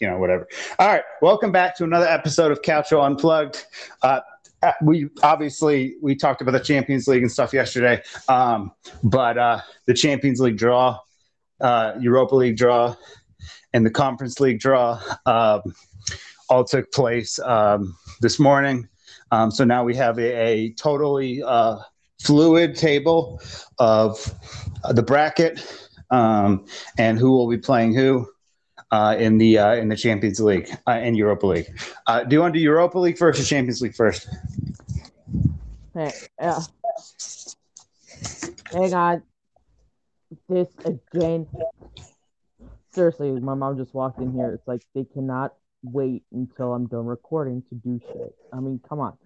you know, whatever. All right, welcome back to another episode of Couch Unplugged. Uh, uh, we obviously we talked about the Champions League and stuff yesterday, um, but uh, the Champions League draw, uh, Europa League draw, and the Conference League draw um, all took place um, this morning. Um, so now we have a, a totally uh, fluid table of the bracket um, and who will be playing who uh, in the uh, in the Champions League uh, and Europa League. Uh, do you want to do Europa League first or Champions League first? Hey, yeah. Hang on. This again. Seriously, my mom just walked in here. It's like they cannot wait until I'm done recording to do shit. I mean, come on.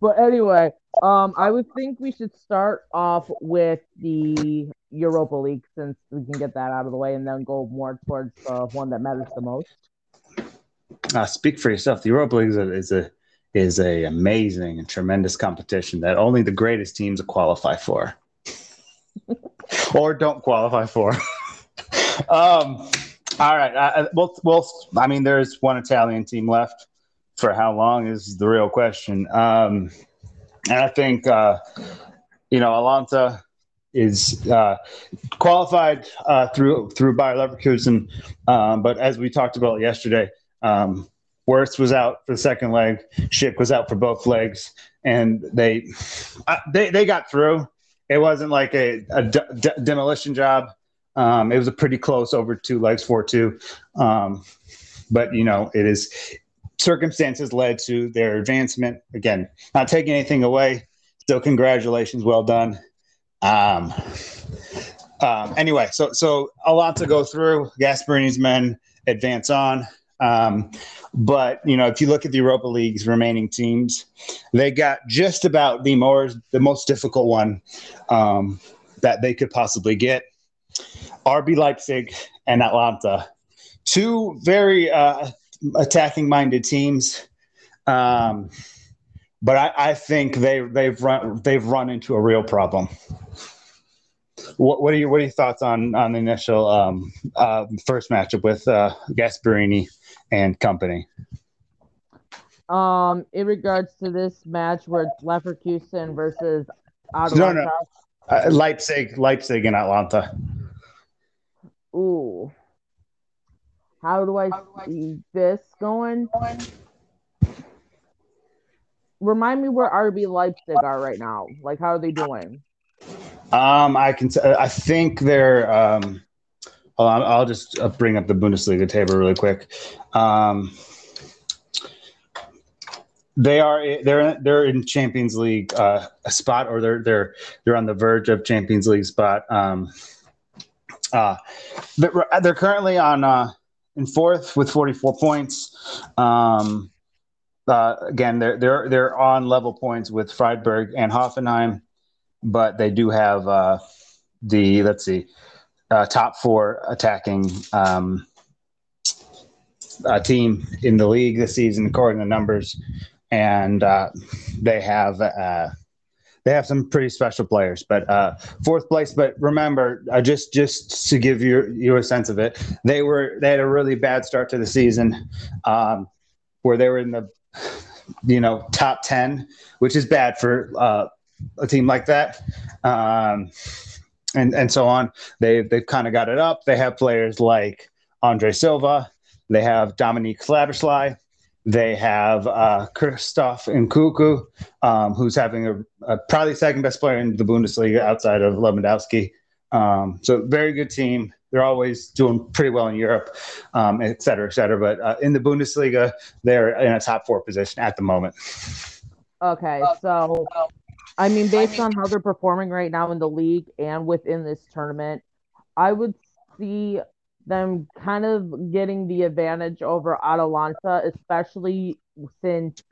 But anyway, um, I would think we should start off with the Europa League since we can get that out of the way, and then go more towards the one that matters the most. Uh, speak for yourself. The Europa League is a, is a is a amazing and tremendous competition that only the greatest teams qualify for, or don't qualify for. um, all right. Uh, well, well, I mean, there's one Italian team left. For how long is the real question. Um, and I think, uh, you know, Atalanta is uh, qualified uh, through through Bayer Leverkusen, um, but as we talked about yesterday, um, was out for the second leg, Schick was out for both legs, and they uh, they they got through. It wasn't like a, a d- demolition job. Um, it was a pretty close over two legs, four two. Um, but you know, it is circumstances led to their advancement. Again, not taking anything away. Still, congratulations, well done. Um, um, anyway, so so a lot to go through. Gasperini's men advance on. Um, but you know, if you look at the Europa League's remaining teams, they got just about the more the most difficult one um, that they could possibly get. RB Leipzig and Atlanta, two very uh, attacking minded teams. Um, but I, I, think they they've run they've run into a real problem. What, what are your what are your thoughts on on the initial um, uh, first matchup with uh, Gasperini and company? Um, in regards to this match where it's Leverkusen versus Atalanta. No, no. Uh, Leipzig, Leipzig, and Atlanta. Ooh. How do I see this going? Remind me where RB Leipzig are right now. Like, how are they doing? Um, I can. T- I think they're. Um, I'll, I'll just uh, bring up the Bundesliga table really quick. Um, they are they're they're in Champions League uh, a spot, or they're they're they're on the verge of Champions League spot. Um, uh, they're, they're currently on uh, in fourth with 44 points. Um, uh, again, they're they're they're on level points with Freiburg and Hoffenheim, but they do have uh, the let's see, uh, top four attacking um, uh, team in the league this season according to numbers, and uh, they have they have some pretty special players. But uh, fourth place. But remember, uh, just just to give you you a sense of it, they were they had a really bad start to the season, um, where they were in the you know top ten, which is bad for uh, a team like that. Um, and and so on. They they've kind of got it up. They have players like Andre Silva. They have Dominique Szoboszlai. They have uh, Christoph Nkunku, um, who's having a, a, probably second best player in the Bundesliga outside of Lewandowski. Um, so very good team. They're always doing pretty well in Europe, um, et cetera, et cetera. But uh, in the Bundesliga, they're in a top four position at the moment. Okay, so I mean, based on how they're performing right now in the league and within this tournament, I would see them kind of getting the advantage over Atalanta, especially since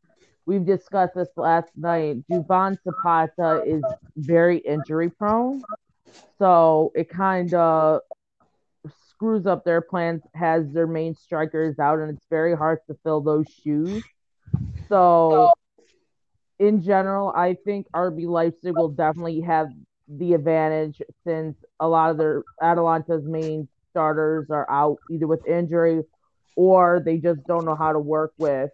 we've discussed this last night. Duván Zapata is very injury prone. So it kind of screws up their plans, has their main strikers out, and it's very hard to fill those shoes. So, in general, I think RB Leipzig will definitely have the advantage since a lot of their Atalanta's main starters are out either with injury or they just don't know how to work with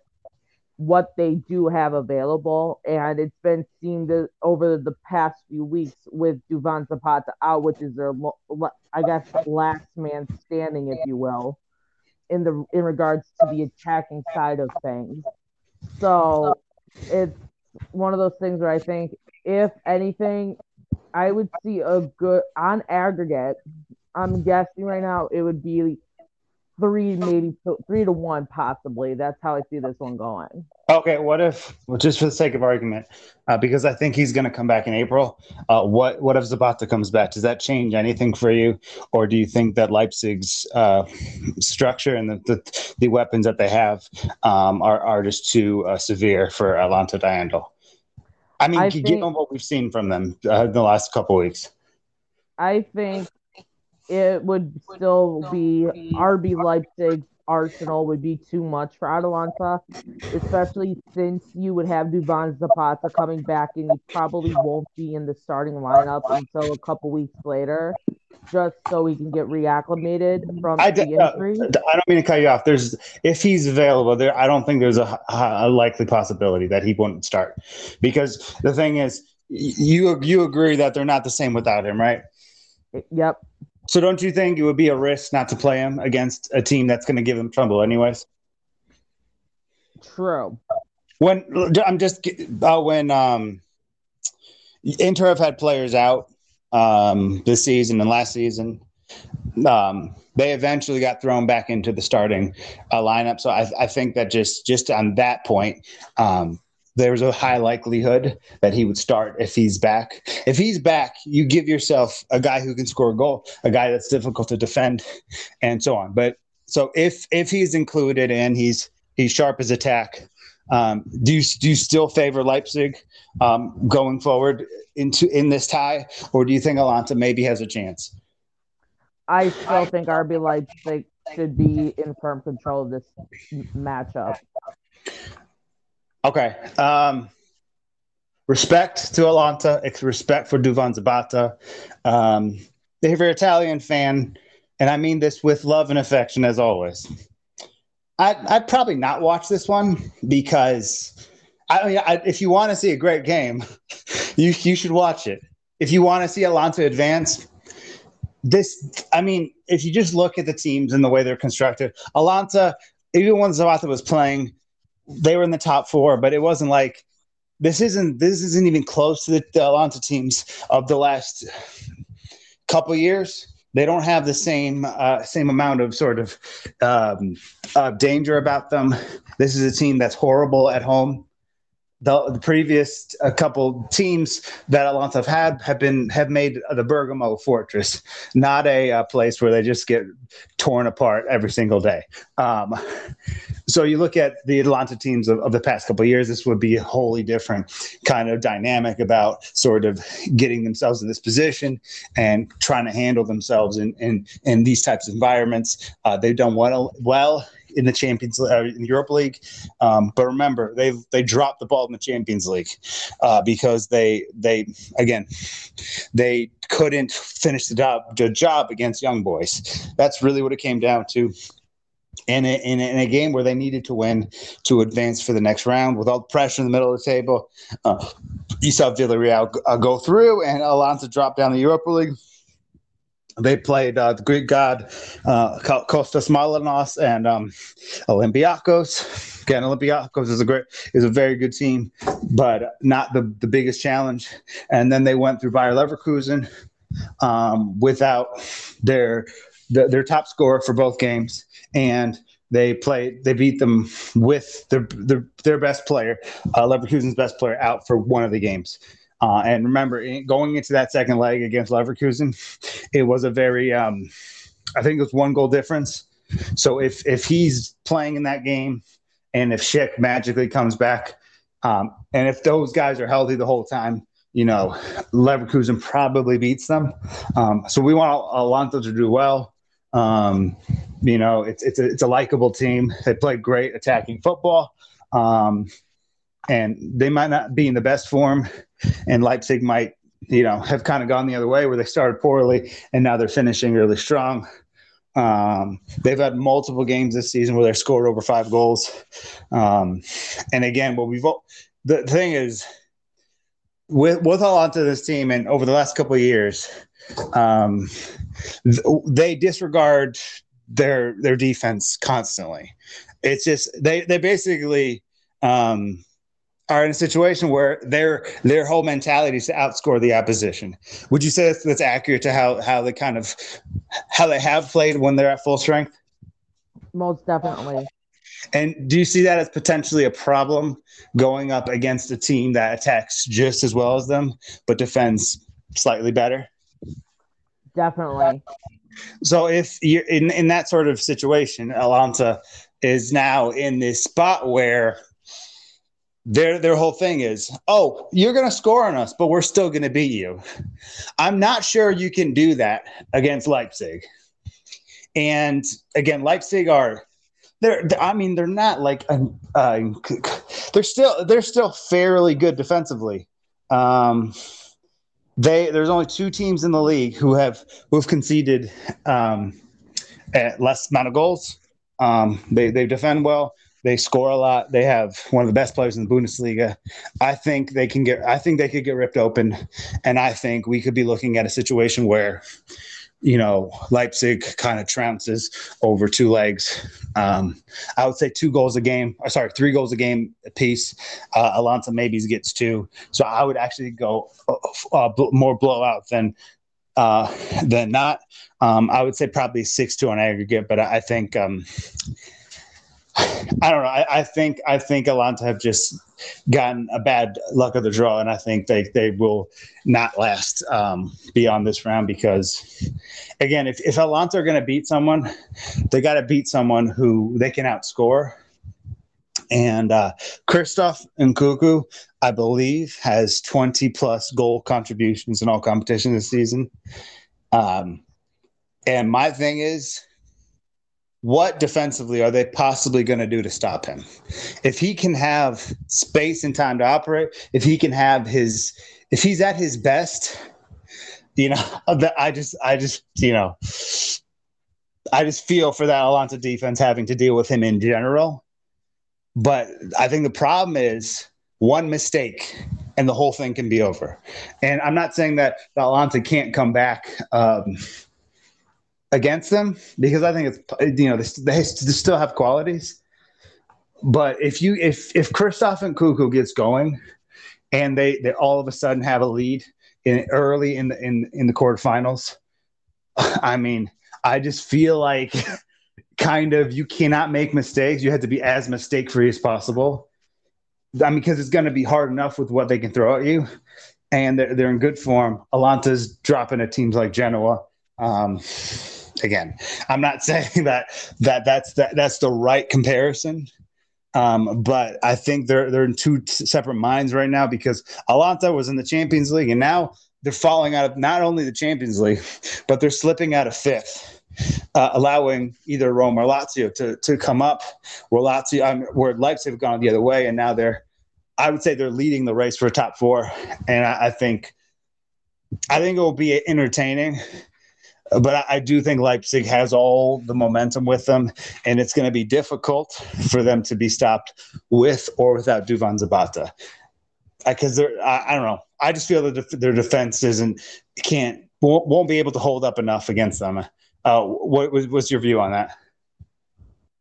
what they do have available. And it's been seen that over the past few weeks with Duvan Zapata out, which is their, I guess, last man standing, if you will, in the in regards to the attacking side of things. So it's one of those things where I think, if anything, I would see a good on aggregate. I'm guessing right now it would be three, maybe three to one, possibly. That's how I see this one going. Okay, what if, well, just for the sake of argument, uh, because I think he's going to come back in April. Uh, what what if Zapata comes back? Does that change anything for you, or do you think that Leipzig's uh, structure and the, the, the weapons that they have um, are are just too uh, severe for Alonso Dayandel? I mean, I given think, what we've seen from them uh, in the last couple weeks. I think it would still be RB Leipzig Arsenal would be too much for Atalanta, especially since you would have Duvan Zapata coming back and he probably won't be in the starting lineup until a couple weeks later, just so he can get reacclimated from I, the injury. Uh, I don't mean to cut you off. There's if he's available there, I don't think there's a, a likely possibility that he wouldn't start because the thing is, you you agree that they're not the same without him, right? Yep. So don't you think it would be a risk not to play him against a team that's going to give him trouble anyways? True. When I'm just uh, when um, Inter have had players out um, this season and last season, um, they eventually got thrown back into the starting uh, lineup. So I, I, think that just just on that point, um, there's a high likelihood that he would start if he's back. If he's back, you give yourself a guy who can score a goal, a guy that's difficult to defend, and so on. But so if if he's included and he's he's sharp as attack, um, do you do you still favor Leipzig um, going forward into in this tie, or do you think Alanta maybe has a chance? I still think RB Leipzig should be in firm control of this matchup. Okay. Um, respect to Alanta, respect for Duvan Zapata. Um, if you're an Italian fan, and I mean this with love and affection as always, I, I'd probably not watch this one because I mean, I, if you want to see a great game, you you should watch it. If you want to see Alanta advance, this I mean, if you just look at the teams and the way they're constructed, Alanta, even when Zapata was playing, they were in the top four, but it wasn't like this isn't this isn't even close to the, the teams of the last couple years. They don't have the same uh, same amount of sort of um, uh, danger about them. This is a team that's horrible at home the, the previous a couple teams that Atlanta have had have been have made the Bergamo fortress, not a, a place where they just get torn apart every single day. Um, so you look at the Atlanta teams of, of the past couple years, this would be a wholly different kind of dynamic about sort of getting themselves in this position and trying to handle themselves in in, in these types of environments. Uh, they've done well well in the Champions uh, in the Europa League. Um, but remember, they they dropped the ball in the Champions League uh, because they they again they couldn't finish the job, the job against Young Boys. That's really what it came down to. In a, in, a, in a game where they needed to win to advance for the next round, with all the pressure in the middle of the table, uh, you saw Villarreal uh, go through and Atalanta drop down the Europa League they played uh, the Greek god uh, Kostas Mylonas and um, Olympiacos. Again, Olympiacos is a great is a very good team, but not the, the biggest challenge. And then they went through Bayer Leverkusen um, without their the, their top scorer for both games, and they played they beat them with their their, their best player, uh, Leverkusen's best player, out for one of the games. Uh, and remember, going into that second leg against Leverkusen, it was a very, um, I think it was one goal difference. So if if he's playing in that game, and if Schick magically comes back, um, and if those guys are healthy the whole time, you know, Leverkusen probably beats them. Um, so we want Atalanta to do well. Um, you know, it's it's a, it's a likable team. They play great attacking football. Um, and they might not be in the best form, and Leipzig might, you know, have kind of gone the other way where they started poorly and now they're finishing really strong. Um, they've had multiple games this season where they scored over five goals. Um, and again, what we've the thing is with with Atalanta this team, and over the last couple of years, um, they disregard their their defense constantly. It's just they they basically um, are in a situation where their their whole mentality is to outscore the opposition. Would you say that's, that's accurate to how how they kind of how they have played when they're at full strength? Most definitely. And do you see that as potentially a problem going up against a team that attacks just as well as them but defends slightly better? Definitely. So if you're in, in that sort of situation, Atlanta is now in this spot where their their whole thing is, oh, you're going to score on us, but we're still going to beat you. I'm not sure you can do that against Leipzig. And again, Leipzig are they're I mean they're not like uh, they're still they're still fairly good defensively. Um, they there's only two teams in the league who have who've conceded um, less amount of goals. Um, they they defend well. They score a lot. They have one of the best players in the Bundesliga. I think they can get. I think they could get ripped open, and I think we could be looking at a situation where, you know, Leipzig kind of trounces over two legs. Um, I would say two goals a game. Or sorry, three goals a game a piece. Uh, Atalanta maybe gets two. So I would actually go uh, uh, more blowout than uh, than not. Um, I would say probably six two on aggregate, but I, I think. Um, I don't know. I, I, think I think Atlanta have just gotten a bad luck of the draw, and I think they they will not last um, beyond this round because, again, if if Atlanta are going to beat someone, they got to beat someone who they can outscore. And uh, Christoph Nkunku, I believe, has 20 plus goal contributions in all competitions this season. Um, and my thing is, what defensively are they possibly going to do to stop him? If he can have space and time to operate, if he can have his, if he's at his best, you know, I just, I just, you know, I just feel for that Atlanta defense having to deal with him in general. But I think the problem is one mistake and the whole thing can be over. And I'm not saying that Atlanta can't come back. Um, against them because I think it's you know they, they still have qualities. But if you if if Christoph Nkunku gets going, and they they all of a sudden have a lead in early in the in in the quarterfinals, I mean, I just feel like kind of you cannot make mistakes. You have to be as mistake free as possible. I mean, because it's going to be hard enough with what they can throw at you, and they're, they're in good form. Alanta's dropping at teams like Genoa. Um, again, I'm not saying that that that's that, that's the right comparison. Um, but I think they're they're in two separate minds right now because Atalanta was in the Champions League and now they're falling out of not only the Champions League, but they're slipping out of fifth, uh, allowing either Rome or Lazio to to come up. Where Lazio, um, where Leipzig have gone the other way, and now they're, I would say they're leading the race for top four, and I, I think, I think it will be entertaining but I, I, do think Leipzig has all the momentum with them, and it's going to be difficult for them to be stopped with or without Duvan Zapata. Because they're, I, I, don't know. I just feel that def- their defense isn't can't won't, won't, be able to hold up enough against them. Uh, what was what's your view on that?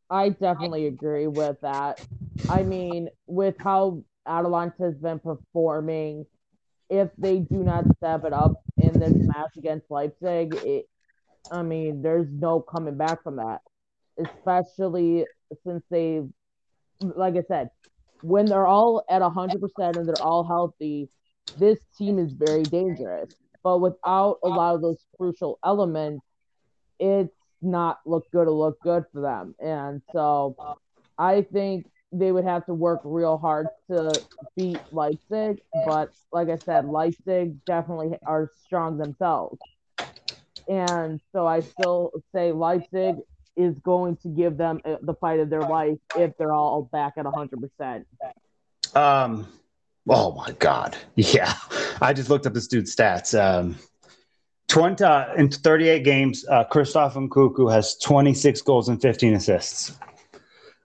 I definitely agree with that. I mean, with how Atalanta has been performing, if they do not step it up in this match against Leipzig, it, I mean, there's no coming back from that, especially since they, like I said, when they're all at 100% and they're all healthy, this team is very dangerous. But without a lot of those crucial elements, it's not look good to look good for them. And so I think they would have to work real hard to beat Leipzig. But like I said, Leipzig definitely are strong themselves. And so I still say Leipzig is going to give them uh, the fight of their life if they're all back at 100%. Um, oh my God. Yeah. I just looked up this dude's stats. Um, 20 uh, in 38 games, uh, Christoph Nkunku has 26 goals and 15 assists.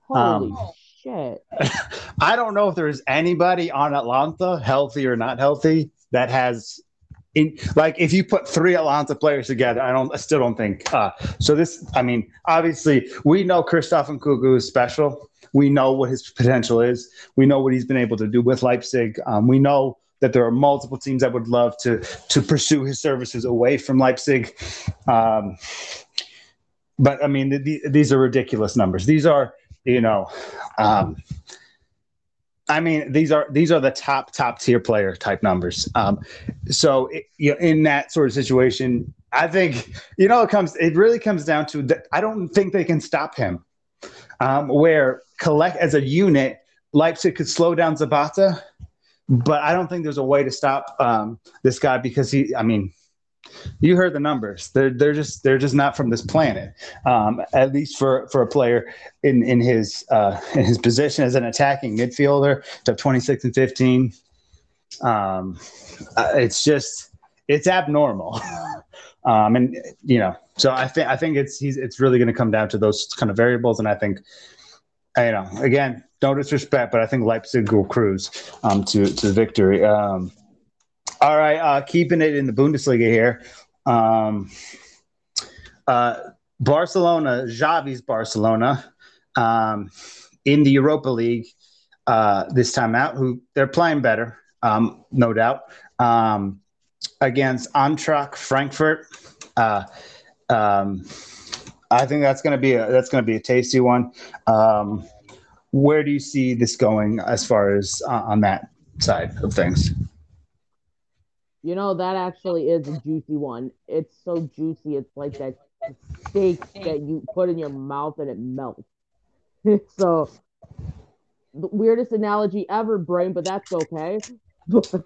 Holy um, shit! I don't know if there's anybody on Atlanta, healthy or not healthy, that has in like if you put three Atlanta players together, I don't I still don't think uh so this I mean, obviously we know Christoph Nkunku is special. We know what his potential is. We know what he's been able to do with Leipzig. Um, we know that there are multiple teams that would love to to pursue his services away from Leipzig. Um, but I mean, the, the, these are ridiculous numbers. These are, you know, um, I mean, these are these are the top top tier player type numbers. Um, so, it, you know, in that sort of situation, I think you know it comes. It really comes down to that. I don't think they can stop him. Um, where collect as a unit, Leipzig could slow down Zapata, but I don't think there's a way to stop um, this guy because he. I mean, you heard the numbers. They're they're just they're just not from this planet. Um, at least for for a player in in his uh, in his position as an attacking midfielder, to 26 and 15. Um, uh, it's just it's abnormal. um, and you know, so I think I think it's he's it's really going to come down to those kind of variables, and I think you know, again, no disrespect, but I think Leipzig will cruise um, to to victory. Um, all right, uh, keeping it in the Bundesliga here. Um, uh, Barcelona, Xavi's Barcelona, um, in the Europa League uh, this time out. Who they're playing better, um, no doubt, um, against Eintracht Frankfurt. Uh, um, I think that's going to be a that's going to be a tasty one. Um, where do you see this going as far as uh, on that side of things? You know that actually is a juicy one. It's so juicy. It's like that steak that you put in your mouth and it melts. so the weirdest analogy ever, brain, but that's okay. But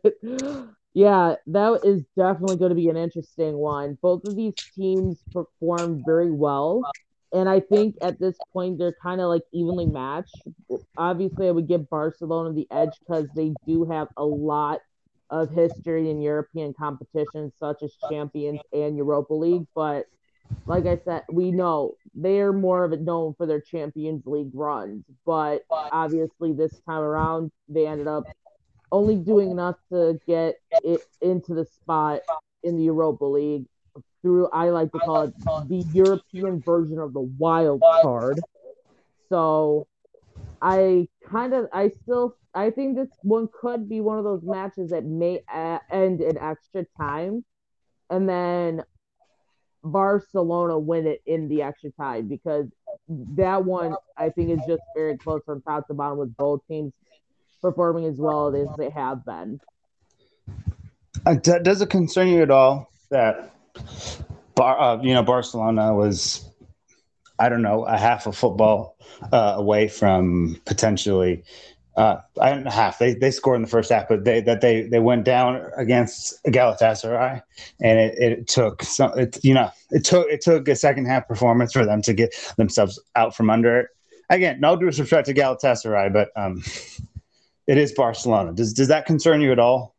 yeah, that is definitely going to be an interesting one. Both of these teams perform very well. And I think at this point they're kind of like evenly matched. Obviously, I would give Barcelona the edge because they do have a lot of history in European competitions such as Champions and Europa League. But like I said, we know they are more of it known for their Champions League runs. But obviously, this time around, they ended up only doing enough to get it into the spot in the Europa League through I like to call it the European version of the wild card. So I kind of I still I think this one could be one of those matches that may a- end in extra time and then Barcelona win it in the extra time because that one I think is just very close from top to bottom with both teams performing as well as they have been. Uh, does it concern you at all that, Bar, uh, you know, Barcelona was, I don't know, a half a football uh, away from potentially. Uh, I don't know half. They they scored in the first half, but they that they they went down against Galatasaray, and it, it took some. It you know it took it took a second half performance for them to get themselves out from under it. Again, no disrespect to Galatasaray, but um, it is Barcelona. Does does that concern you at all?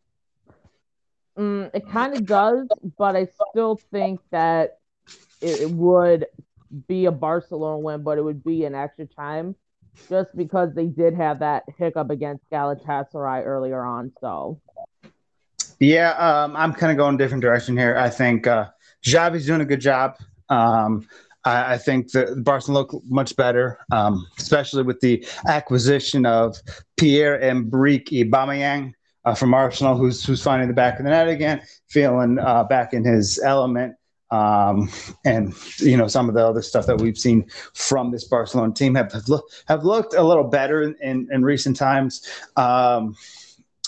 Mm, it kind of does, but I still think that it, would be a Barcelona win, but it would be an extra time, just because they did have that hiccup against Galatasaray earlier on. So, yeah, um, I'm kind of going a different direction here. I think uh, Xavi's doing a good job. Um, I, I think the Barcelona look much better, um, especially with the acquisition of Pierre Emerick Aubameyang uh, from Arsenal, who's who's finding the back of the net again, feeling uh, back in his element. Um, and you know some of the other stuff that we've seen from this Barcelona team have have, look, have looked a little better in, in, in recent times. Um,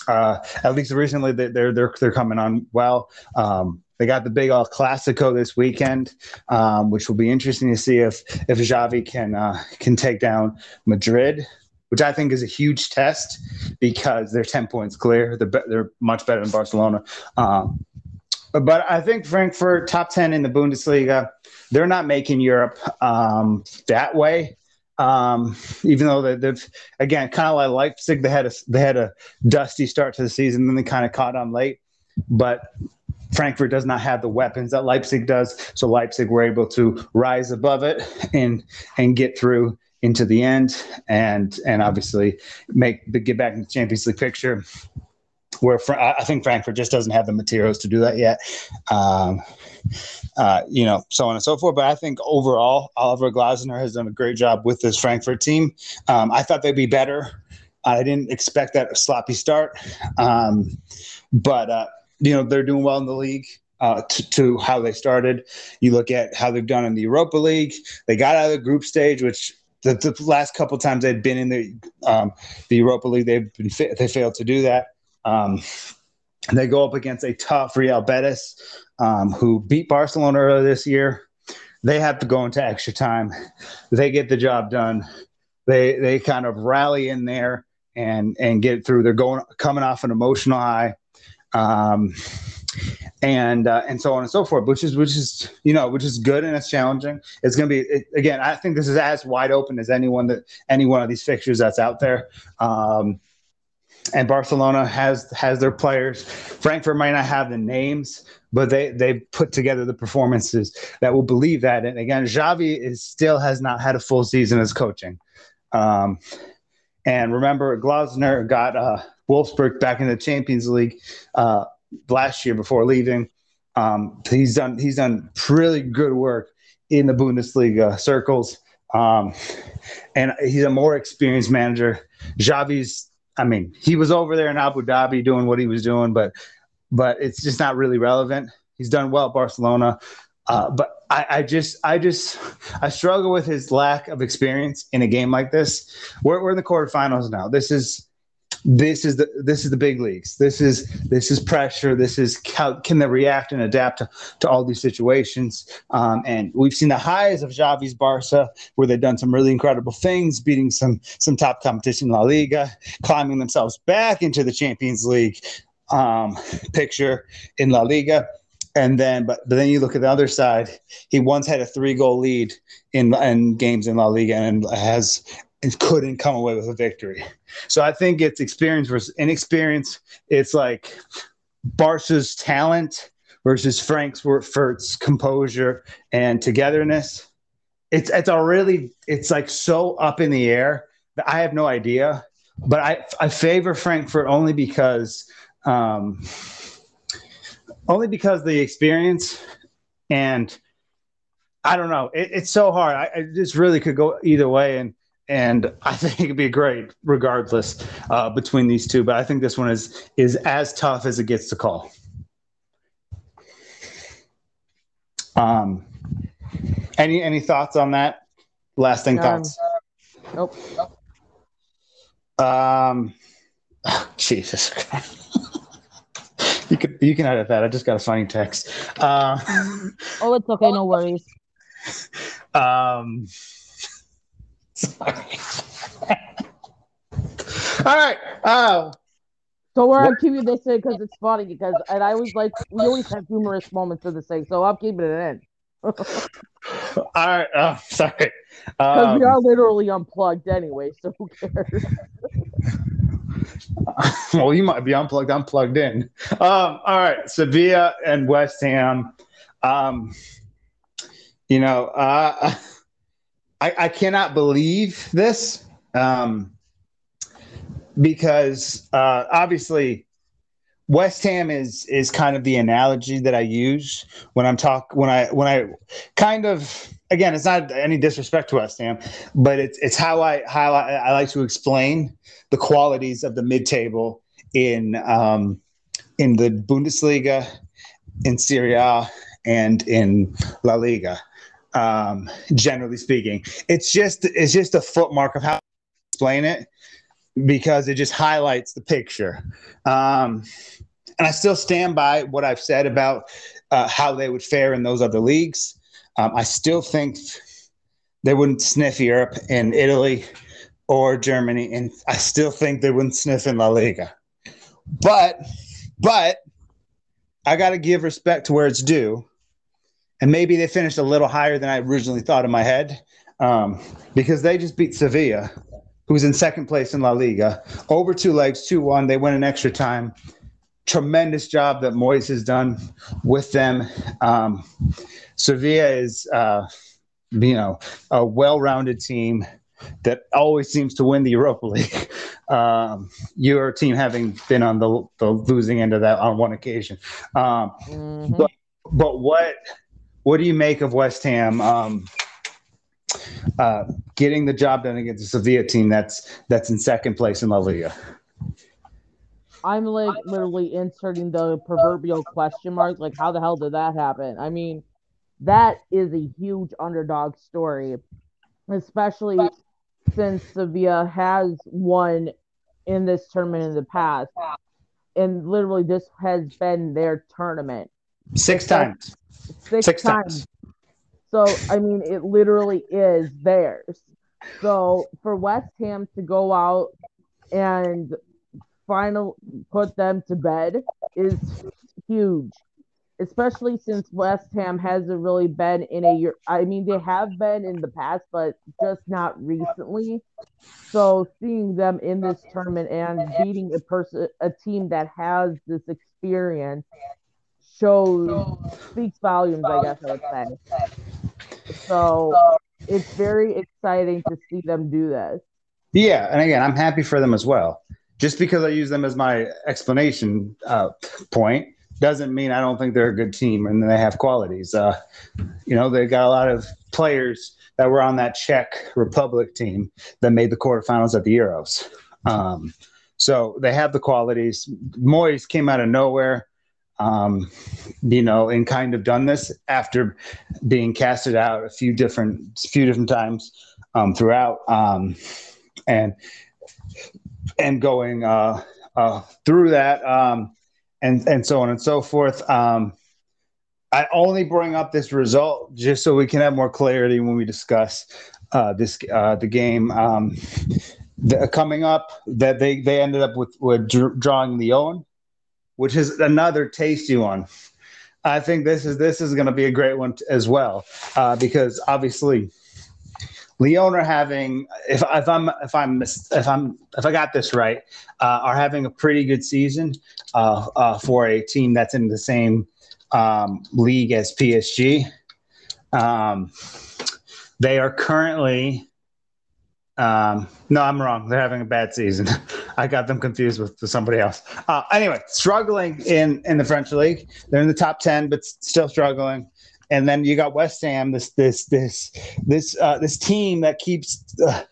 uh, at least recently, they're they're they're coming on well. Um, they got the big El Clasico this weekend, um, which will be interesting to see if if Xavi can uh, can take down Madrid, which I think is a huge test because they're ten points clear. They're be- they're much better than Barcelona. Um, but I think Frankfurt top ten in the Bundesliga. They're not making Europe um, that way. Um, even though they, have again kind of like Leipzig, they had a they had a dusty start to the season, then they kind of caught on late. But Frankfurt does not have the weapons that Leipzig does, so Leipzig were able to rise above it and and get through into the end, and and obviously make get back in the Champions League picture. Where I think Frankfurt just doesn't have the materials to do that yet. Um, uh, you know, so on and so forth. But I think overall, Oliver Glasner has done a great job with this Frankfurt team. Um, I thought they'd be better. I didn't expect that sloppy start, um, but uh, you know they're doing well in the league. Uh, to, to, how they started, you look at how they've done in the Europa League. They got out of the group stage, which the, the last couple times they'd been in the um, the Europa League, they've been they failed to do that. Um, they go up against a tough Real Betis, um, who beat Barcelona earlier this year. They have to go into extra time. They get the job done. They they kind of rally in there and and get through. They're going coming off an emotional high, um, and uh, and so on and so forth. Which is which is you know which is good and it's challenging. It's going to be it, again. I think this is as wide open as anyone that any one of these fixtures that's out there. Um, and Barcelona has has their players. Frankfurt might not have the names, but they they put together the performances that will believe that. And again, Xavi is still has not had a full season as coaching. Um, and remember, Glasner got uh, Wolfsburg back in the Champions League uh, last year before leaving. Um, he's done he's done really good work in the Bundesliga circles, um, and he's a more experienced manager. Xavi's I mean, he was over there in Abu Dhabi doing what he was doing, but but it's just not really relevant. He's done well at Barcelona, uh, but I, I, just I just I struggle with his lack of experience in a game like this. We're, we're in the quarterfinals now. This is this is the this is the big leagues. This is this is pressure. This is how can they react and adapt to, to all these situations. Um, and we've seen the highs of Xavi's Barca, where they've done some really incredible things, beating some some top competition in La Liga, climbing themselves back into the Champions League um, picture in La Liga. And then, but, but then you look at the other side. He once had a three goal lead in in games in La Liga and has and couldn't come away with a victory. So I think it's experience versus inexperience. It's like Barca's talent versus Frank's Frankfurt's composure and togetherness. It's it's a really it's like so up in the air that I have no idea. But I I favor Frankfurt only because um, only because the experience and I don't know. It, it's so hard. I, I just really could go either way and and I think it'd be great regardless uh, between these two. But I think this one is is as tough as it gets to call. Um, any any thoughts on that? Lasting um, thoughts? Nope. Um, oh, Jesus. you can you can edit that. I just got a funny text. Uh, oh, it's okay. No worries. Um. Sorry. All right. Oh. So we're gonna keep this in because it's funny because and I always like we always have humorous moments of the sake, so I'm keeping it in. All right. Oh, sorry. Because um, we are literally unplugged anyway, so who cares? well, you might be unplugged. I'm plugged in. Um, all right. Sevilla and West Ham. Um, you know, uh, I, I cannot believe this um, because uh, obviously West Ham is is kind of the analogy that I use when I'm talk when I when I kind of again it's not any disrespect to West Ham, but it's it's how I how I, I like to explain the qualities of the mid table in um, in the Bundesliga, in Serie A, and in La Liga um, generally speaking. It's just it's just a footmark of how to explain it because it just highlights the picture. Um, and I still stand by what I've said about uh, how they would fare in those other leagues. Um, I still think they wouldn't sniff Europe in Italy or Germany, and I still think they wouldn't sniff in La Liga. But, but I got to give respect to where it's due and maybe they finished a little higher than I originally thought in my head um, because they just beat Sevilla, who's in second place in La Liga, over two legs, 2 1. They went in extra time. tremendous job that Moyes has done with them. Um, Sevilla is, uh, you know, a well-rounded team that always seems to win the Europa League. Um, your team having been on the, the losing end of that on one occasion. Um, mm-hmm. But but what what do you make of West Ham? Um, uh, getting the job done against the Sevilla team that's that's in second place in La Liga. I'm like literally inserting the proverbial question mark. Like, how the hell did that happen? I mean, that is a huge underdog story, especially since Sevilla has won in this tournament in the past. And literally, this has been their tournament. Six times. Six, Six times. times. So, I mean, it literally is theirs. So, for West Ham to go out and final put them to bed is huge, especially since West Ham hasn't really been in a year. I mean, they have been in the past, but just not recently. So, seeing them in this tournament and beating a person, a team that has this experience shows speaks volumes, I guess I would say. So it's very exciting to see them do this. Yeah, and again, I'm happy for them as well. Just because I use them as my explanation uh, point doesn't mean I don't think they're a good team and they have qualities. Uh, you know, they got a lot of players that were on that Czech Republic team that made the quarterfinals at the Euros. Um, so they have the qualities. Moyes came out of nowhere um, you know, and kind of done this after being casted out a few different, few different times um, throughout, um, and and going uh, uh, through that, um, and and so on and so forth. Um, I only bring up this result just so we can have more clarity when we discuss uh, this uh, the game. Um, the, coming up, that they they ended up with with drawing Lyon which is another tasty one. I think this is this is going to be a great one as well uh, because obviously Lyon are having if, if I'm if I'm if I'm if I got this right uh, are having a pretty good season uh, uh for a team that's in the same um, league as PSG. Um, they are currently um, no, I'm wrong. They're having a bad season. I got them confused with, somebody else. Uh, anyway, struggling in in the French league. They're in the top ten, but still struggling. And then you got West Ham, this this this this uh, this team that keeps. Uh,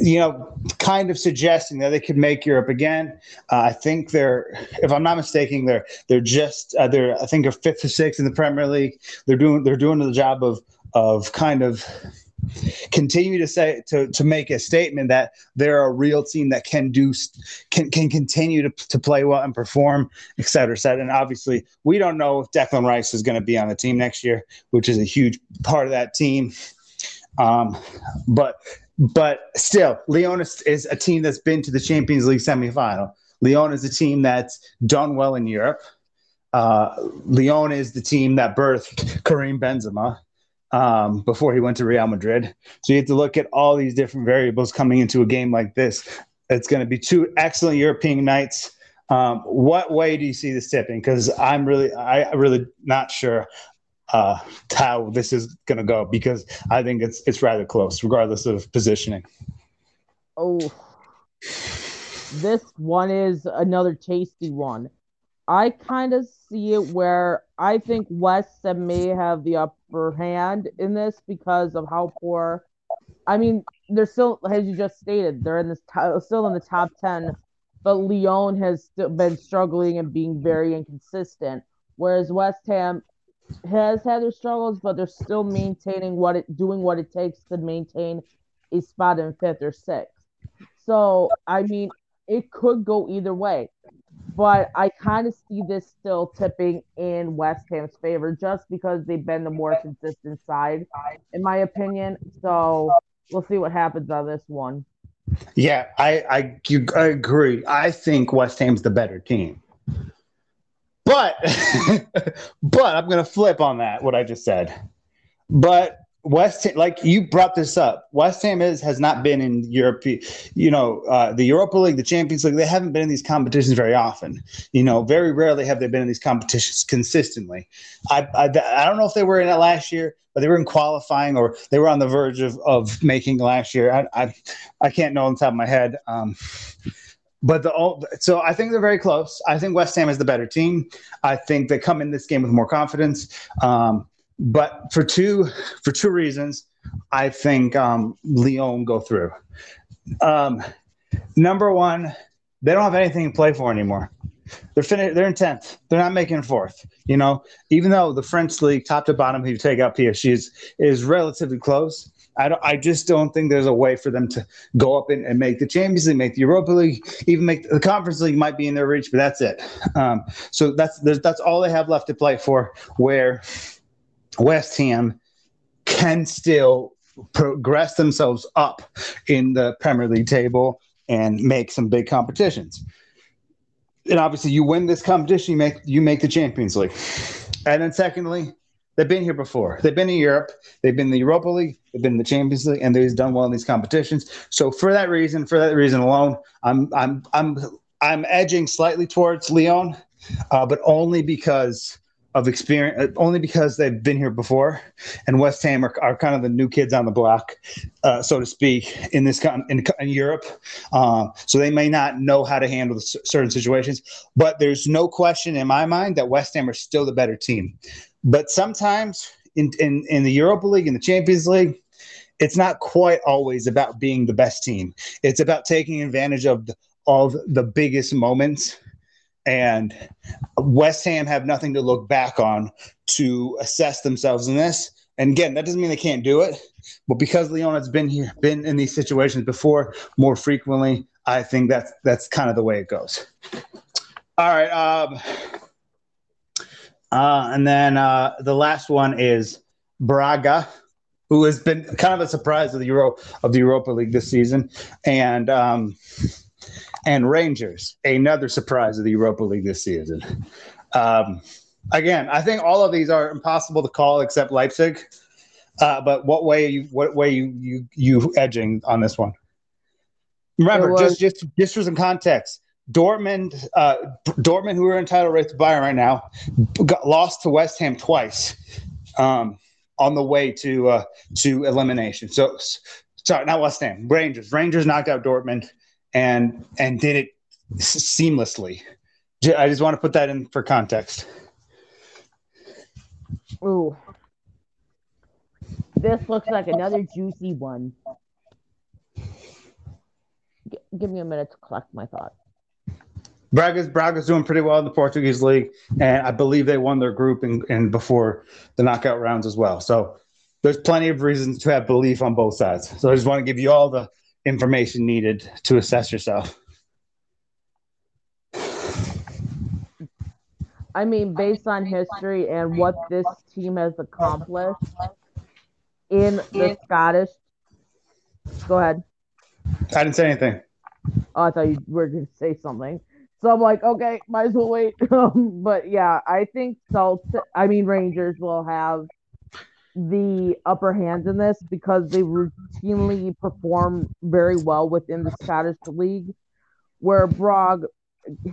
you know, kind of suggesting that they could make Europe again. Uh, I think they're, if I'm not mistaken, they're they're just uh, they're I think they're fifth or sixth in the Premier League. They're doing they're doing the job of of kind of continue to say to, to make a statement that they're a real team that can do can can continue to, to play well and perform, et cetera, et cetera. And obviously, we don't know if Declan Rice is going to be on the team next year, which is a huge part of that team. Um, but but still, Lyon is, a team that's been to the Champions League semifinal. Lyon is a team that's done well in Europe. Uh, is the team that birthed Karim Benzema um, before he went to Real Madrid. So you have to look at all these different variables coming into a game like this. It's going to be two excellent European nights. Um, what way do you see this tipping? Because I'm really, I really not sure uh, how this is going to go because I think it's it's rather close, regardless of positioning. Oh, this one is another tasty one. I kind of see it where I think West Ham may have the upper hand in this because of how poor. I mean, they're still, as you just stated, they're in this t- still in the top ten, but Lyon has been struggling and being very inconsistent. Whereas West Ham has had their struggles, but they're still maintaining what it doing what it takes to maintain a spot in fifth or sixth. So I mean, it could go either way but I kind of see this still tipping in West Ham's favor just because they've been the more consistent side, in my opinion. So we'll see what happens on this one. Yeah, I, I, I agree. I think West Ham's the better team. But but I'm gonna flip on that what I just said. But West like you brought this up. West Ham is has not been in Europe. You know, uh, the Europa League, the Champions League. They haven't been in these competitions very often. You know, very rarely have they been in these competitions consistently. I I, I don't know if they were in it last year, but they were in qualifying or they were on the verge of of making last year. I I, I can't know on top of my head. Um, but the so I think they're very close. I think West Ham is the better team. I think they come in this game with more confidence. Um, but for two for two reasons, I think um, Lyon go through. Um, number one, they don't have anything to play for anymore. They're finished. They're in tenth. They're not making fourth. You know, even though the French league, top to bottom, if you take out PSG, is, is relatively close. I, don't, I just don't think there's a way for them to go up and, and, make the Champions League, make the Europa League, even make the Conference League might be in their reach, but that's it. Um, so that's that's all they have left to play for. Where West Ham can still progress themselves up in the Premier League table and make some big competitions. And obviously, you win this competition, you make you make the Champions League. And then, secondly, they've been here before. They've been in Europe. They've been in the Europa League. They've been in the Champions League, and they've done well in these competitions. So, for that reason, for that reason alone, I'm I'm I'm I'm edging slightly towards Lyon, uh, but only because of experience uh, only because they've been here before. And west ham are, are kind of the new kids on the block uh, so to speak in this in, in europe. Uh, so they may not know how to handle certain situations but there's no question in my mind that west ham are still the better team. But sometimes in, in, in the europa league in the champions league it's not quite always about being the best team. It's about taking advantage of the, of the biggest moments and West Ham have nothing to look back on to assess themselves in this. And again, that doesn't mean they can't do it, but because Lyon has been here, been in these situations before more frequently, I think that's that's kind of the way it goes. All right, um, uh, and then uh, the last one is Braga, who has been kind of a surprise of the Euro of the Europa League this season, and um, and Rangers, another surprise of the Europa League this season. Um, again, I think all of these are impossible to call except Leipzig. Uh, but what way you what way you you you edging on this one? Remember, was, just just just for some context, Dortmund, uh, Dortmund, who are in title race to Bayern right now, got lost to West Ham twice um, on the way to uh, to elimination. So, sorry, not West Ham, Rangers. Rangers knocked out Dortmund and and did it seamlessly. I just want to put that in for context. Ooh. This looks like another juicy one. G- give me a minute to collect my thoughts. Braga's Braga's doing pretty well in the Portuguese league, and I believe they won their group and in, in before the knockout rounds as well. So there's plenty of reasons to have belief on both sides. So I just want to give you all the information needed to assess yourself? I mean, based on history and what this team has accomplished in the Scottish. Go ahead. I didn't say anything. Oh, I thought you were going to say something. So I'm like, okay, might as well wait. Um, but yeah, I think Salt. I mean, Rangers will have the upper hand in this because they routinely perform very well within the Scottish League, where Braga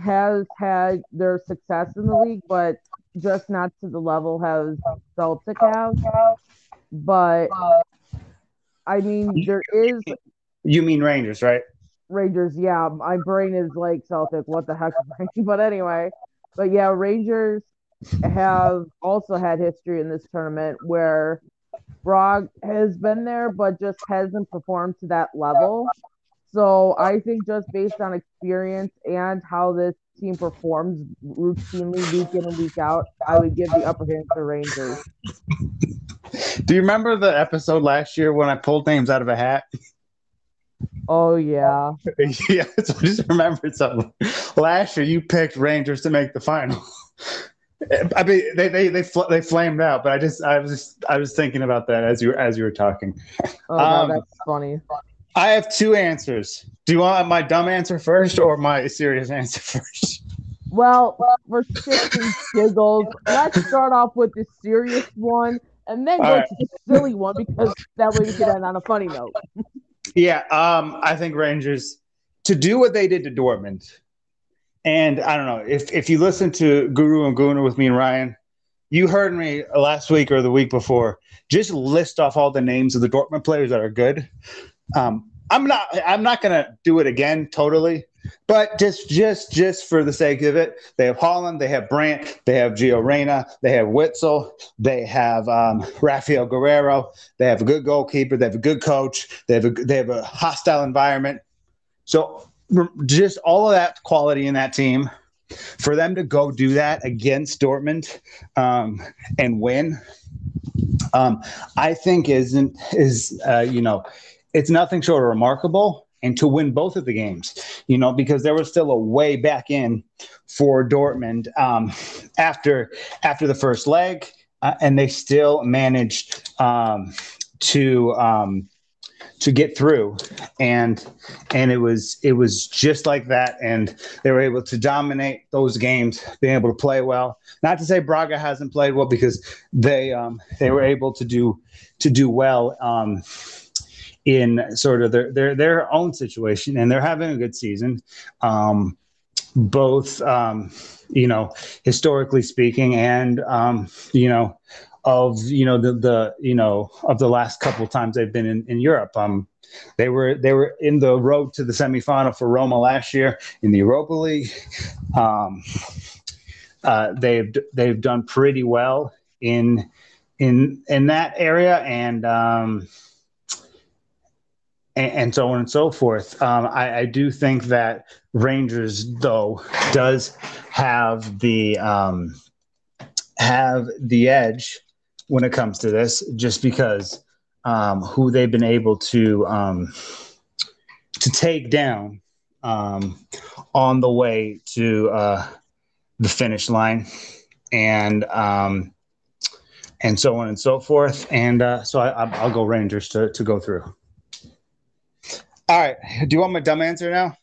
has had their success in the league, but just not to the level has Celtic have. But I mean, there is. You mean Rangers, right? Rangers, yeah. My brain is like Celtic. What the heck? but anyway, but yeah, Rangers have also had history in this tournament where Braga has been there, but just hasn't performed to that level. So I think just based on experience and how this team performs routinely week in and week out, I would give the upper hand to Rangers. Do you remember the episode last year when I pulled names out of a hat? Oh yeah. yeah, so I just remembered something. Last year you picked Rangers to make the final. I mean, they they they fl- they flamed out, but I just I was just, I was thinking about that as you as you were talking. Oh, um, no, that's funny. I have two answers. Do you want my dumb answer first or my serious answer first? Well, for shits and giggles, let's start off with the serious one, and then go right. to the silly one because that way we can end on a funny note. yeah, um, I think Rangers to do what they did to Dortmund, and I don't know if if you listen to Guru and Guna with me and Ryan, you heard me last week or the week before. Just list off all the names of the Dortmund players that are good. Um, I'm not. I'm not gonna do it again totally, but just just just for the sake of it, they have Haaland, they have Brandt, they have Gio Reyna, they have Witsel, they have um, Rafael Guerreiro, they have a good goalkeeper, they have a good coach, they have a they have a hostile environment. So just all of that quality in that team, for them to go do that against Dortmund um, and win, um, I think isn't is uh, you know it's nothing short of remarkable and to win both of the games, you know, because there was still a way back in for Dortmund um, after after the first leg, uh, and they still managed um, to um, to get through, and and it was it was just like that, and they were able to dominate those games, being able to play well. Not to say Braga hasn't played well, because they um, they were able to do to do well. Um, in sort of their their their own situation, and they're having a good season. Um, both, um, you know, historically speaking, and um, you know, of you know the the you know of the last couple of times they've been in, in Europe. Um, they were they were in the road to the semifinal for Roma last year in the Europa League. Um, uh, they've they've done pretty well in in in that area, and um, and, and so on and so forth. Um, I, I, do think that Rangers, though, does have the um, have the edge when it comes to this, just because um, who they've been able to um, to take down um, on the way to uh, the finish line, and um, and so on and so forth. And uh, so I, will go Rangers to to go through. All right. Do you want my dumb answer now?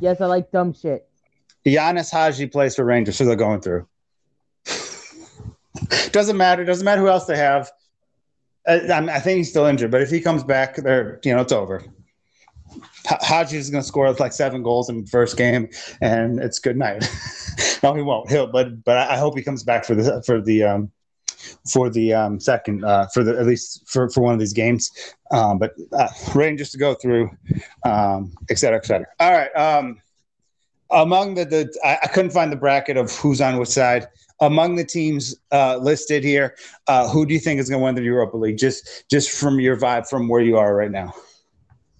Yes, I like dumb shit. Ianis Hagi plays for Rangers, so they're going through. doesn't matter. Doesn't matter who else they have. I, I, think he's still injured, but if he comes back, they're you know it's over. Hagi is going to score like seven goals in the first game, and it's good night. no, he won't. He'll, but but I hope he comes back for the for the um, for the um, second uh, for the at least for, for one of these games. Um, but uh, Rangers to go through, um, et cetera, et cetera. All right. Um, among the, the I, I, couldn't find the bracket of who's on which side. Among the teams uh, listed here, uh, who do you think is going to win the Europa League? Just just from your vibe, from where you are right now.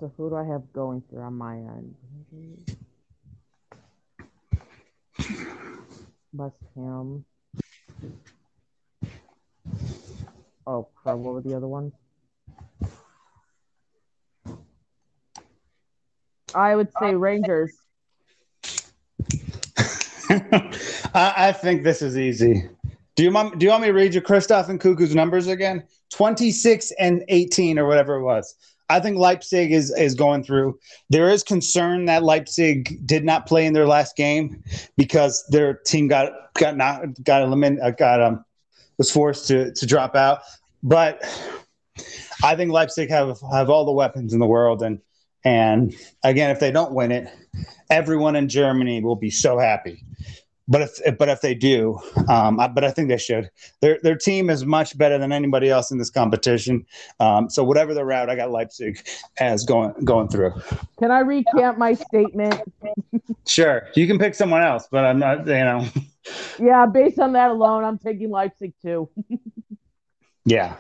So who do I have going through on my end? West Ham. Oh crap! What were the other ones? I would say Rangers. I, think this is easy. Do you want do you want me to read you Christoph Nkunku's numbers again? Twenty six and eighteen or whatever it was. I think Leipzig is is going through. There is concern that Leipzig did not play in their last game because their team got got not got eliminated uh, got um was forced to to drop out. But I think Leipzig have have all the weapons in the world, and and again, if they don't win it, everyone in Germany will be so happy. But if but if they do, um, I, but I think they should. Their their team is much better than anybody else in this competition. Um, so whatever the route, I got Leipzig as going going through. Can I recant my statement? sure, you can pick someone else, but I'm not. You know. Yeah, based on that alone, I'm taking Leipzig too. yeah,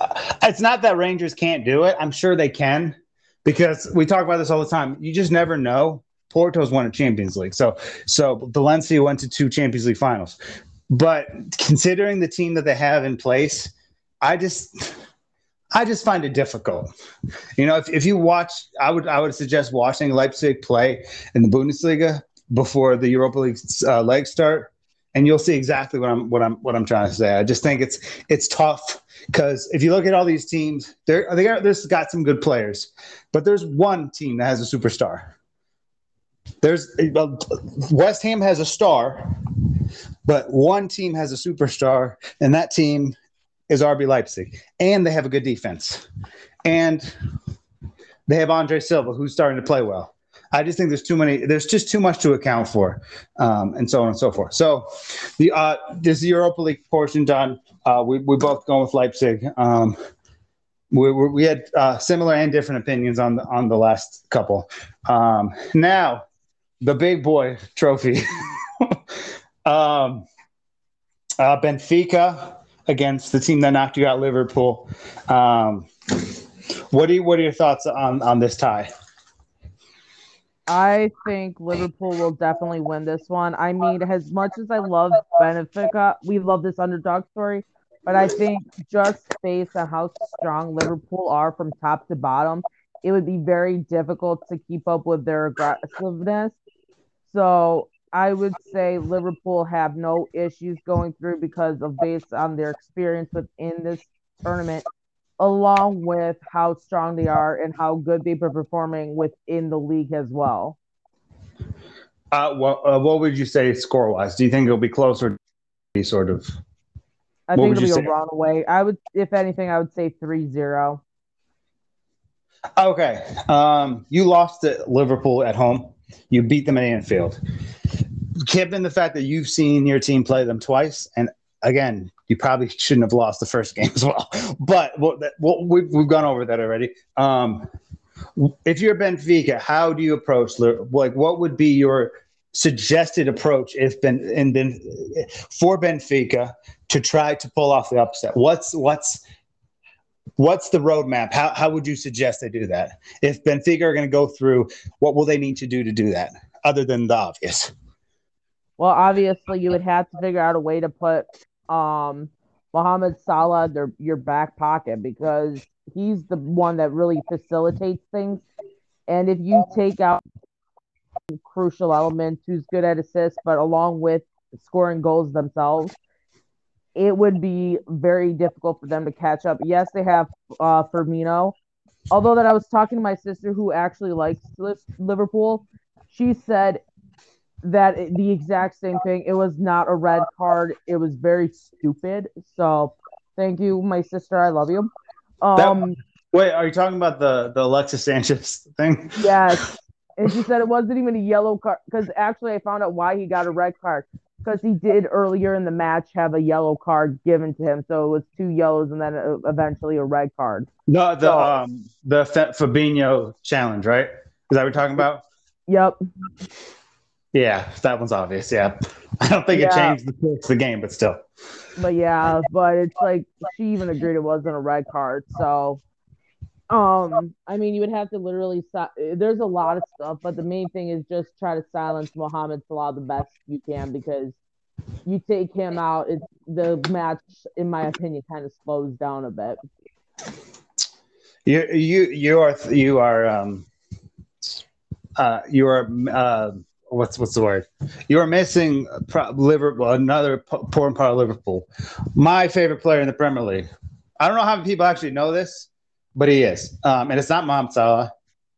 uh, it's not that Rangers can't do it. I'm sure they can because we talk about this all the time. You just never know Porto's won a Champions League. So so Valencia went to two Champions League finals. But considering the team that they have in place, I just I just find it difficult. You know, if, if you watch, I would I would suggest watching Leipzig play in the Bundesliga before the Europa League uh, leg start, and you'll see exactly what I'm what I'm what I'm trying to say. I just think it's it's tough because if you look at all these teams, they're they are, there's got some good players, but there's one team that has a superstar, there's West Ham has a star, but one team has a superstar, and that team is RB Leipzig, and they have a good defense, and they have Andre Silva, who's starting to play well. I just think there's too many. There's just too much to account for, um, and so on and so forth. So, the uh, this Europa League portion done. Uh, we we both going with Leipzig. Um, we, we, we had uh, similar and different opinions on the on the last couple. Um, now, the big boy trophy. um, uh, Benfica against the team that knocked you out, Liverpool. Um, what do you, what are your thoughts on on this tie? I think Liverpool will definitely win this one. I mean, as much as I love Benfica, we love this underdog story, but I think just based on how strong Liverpool are from top to bottom, it would be very difficult to keep up with their aggressiveness. So I would say Liverpool have no issues going through because of based on their experience within this tournament along with how strong they are and how good they've been performing within the league as well. Uh, well, uh, what would you say score wise? Do you think it'll be closer? Be sort of. I think it'll be say? a runaway. I would, if anything, I would say 3-0. Okay. Um, you lost to Liverpool at home. You beat them at Anfield. Given the fact that you've seen your team play them twice, and again, you probably shouldn't have lost the first game as well. But well, well, we've, we've gone over that already. Um, if you're Benfica, how do you approach like what would be your suggested approach if Ben and Ben for Benfica to try to pull off the upset? What's what's what's the roadmap? How how would you suggest they do that? If Benfica are going to go through, what will they need to do to do that, other than the obvious? Well, obviously, you would have to figure out a way to put um, Mohamed Salah their your back pocket because he's the one that really facilitates things. And if you take out crucial elements, who's good at assists, but along with scoring goals themselves, it would be very difficult for them to catch up. Yes, they have uh, Firmino. Although that I was talking to my sister who actually likes Liverpool, she said that the exact same thing. It was not a red card. It was very stupid. So thank you, my sister. I love you. Um, that, wait, are you talking about the the Alexis Sanchez thing? Yes. And she said it wasn't even a yellow card because actually I found out why he got a red card because he did earlier in the match have a yellow card given to him, so it was two yellows and then eventually a red card. No, the so, um the Fabinho challenge, right? Is that what we're talking about? Yep. Yeah, that one's obvious. Yeah, I don't think yeah. it changed the, the game, but still. But yeah, but it's like she even agreed it wasn't a red card. So, um, I mean, you would have to literally. There's a lot of stuff, but the main thing is just try to silence Mohamed Salah the best you can because you take him out, it's the match, in my opinion, kind of slows down a bit. You you you are you are um uh you are uh what's what's the word? You're missing Liverpool, another important part of Liverpool. My favorite player in the Premier League. I don't know how many people actually know this, but he is, um, and it's not Mohamed Salah.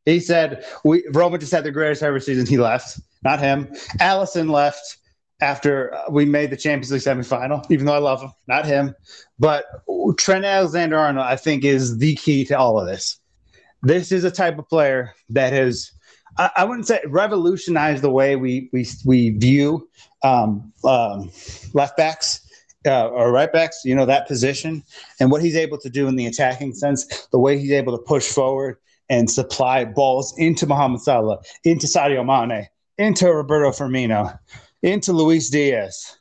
He said we Roma just had the greatest ever season. He left, not him. Alisson left after we made the Champions League semifinal, even though I love him, not him. But Trent Alexander Arnold, I think, is the key to all of this. This is a type of player that has I, wouldn't say revolutionize the way we we we view um, um, left backs. Uh, or right backs, you know, that position and what he's able to do in the attacking sense, the way he's able to push forward and supply balls into Mohamed Salah, into Sadio Mane, into Roberto Firmino, into Luis Diaz.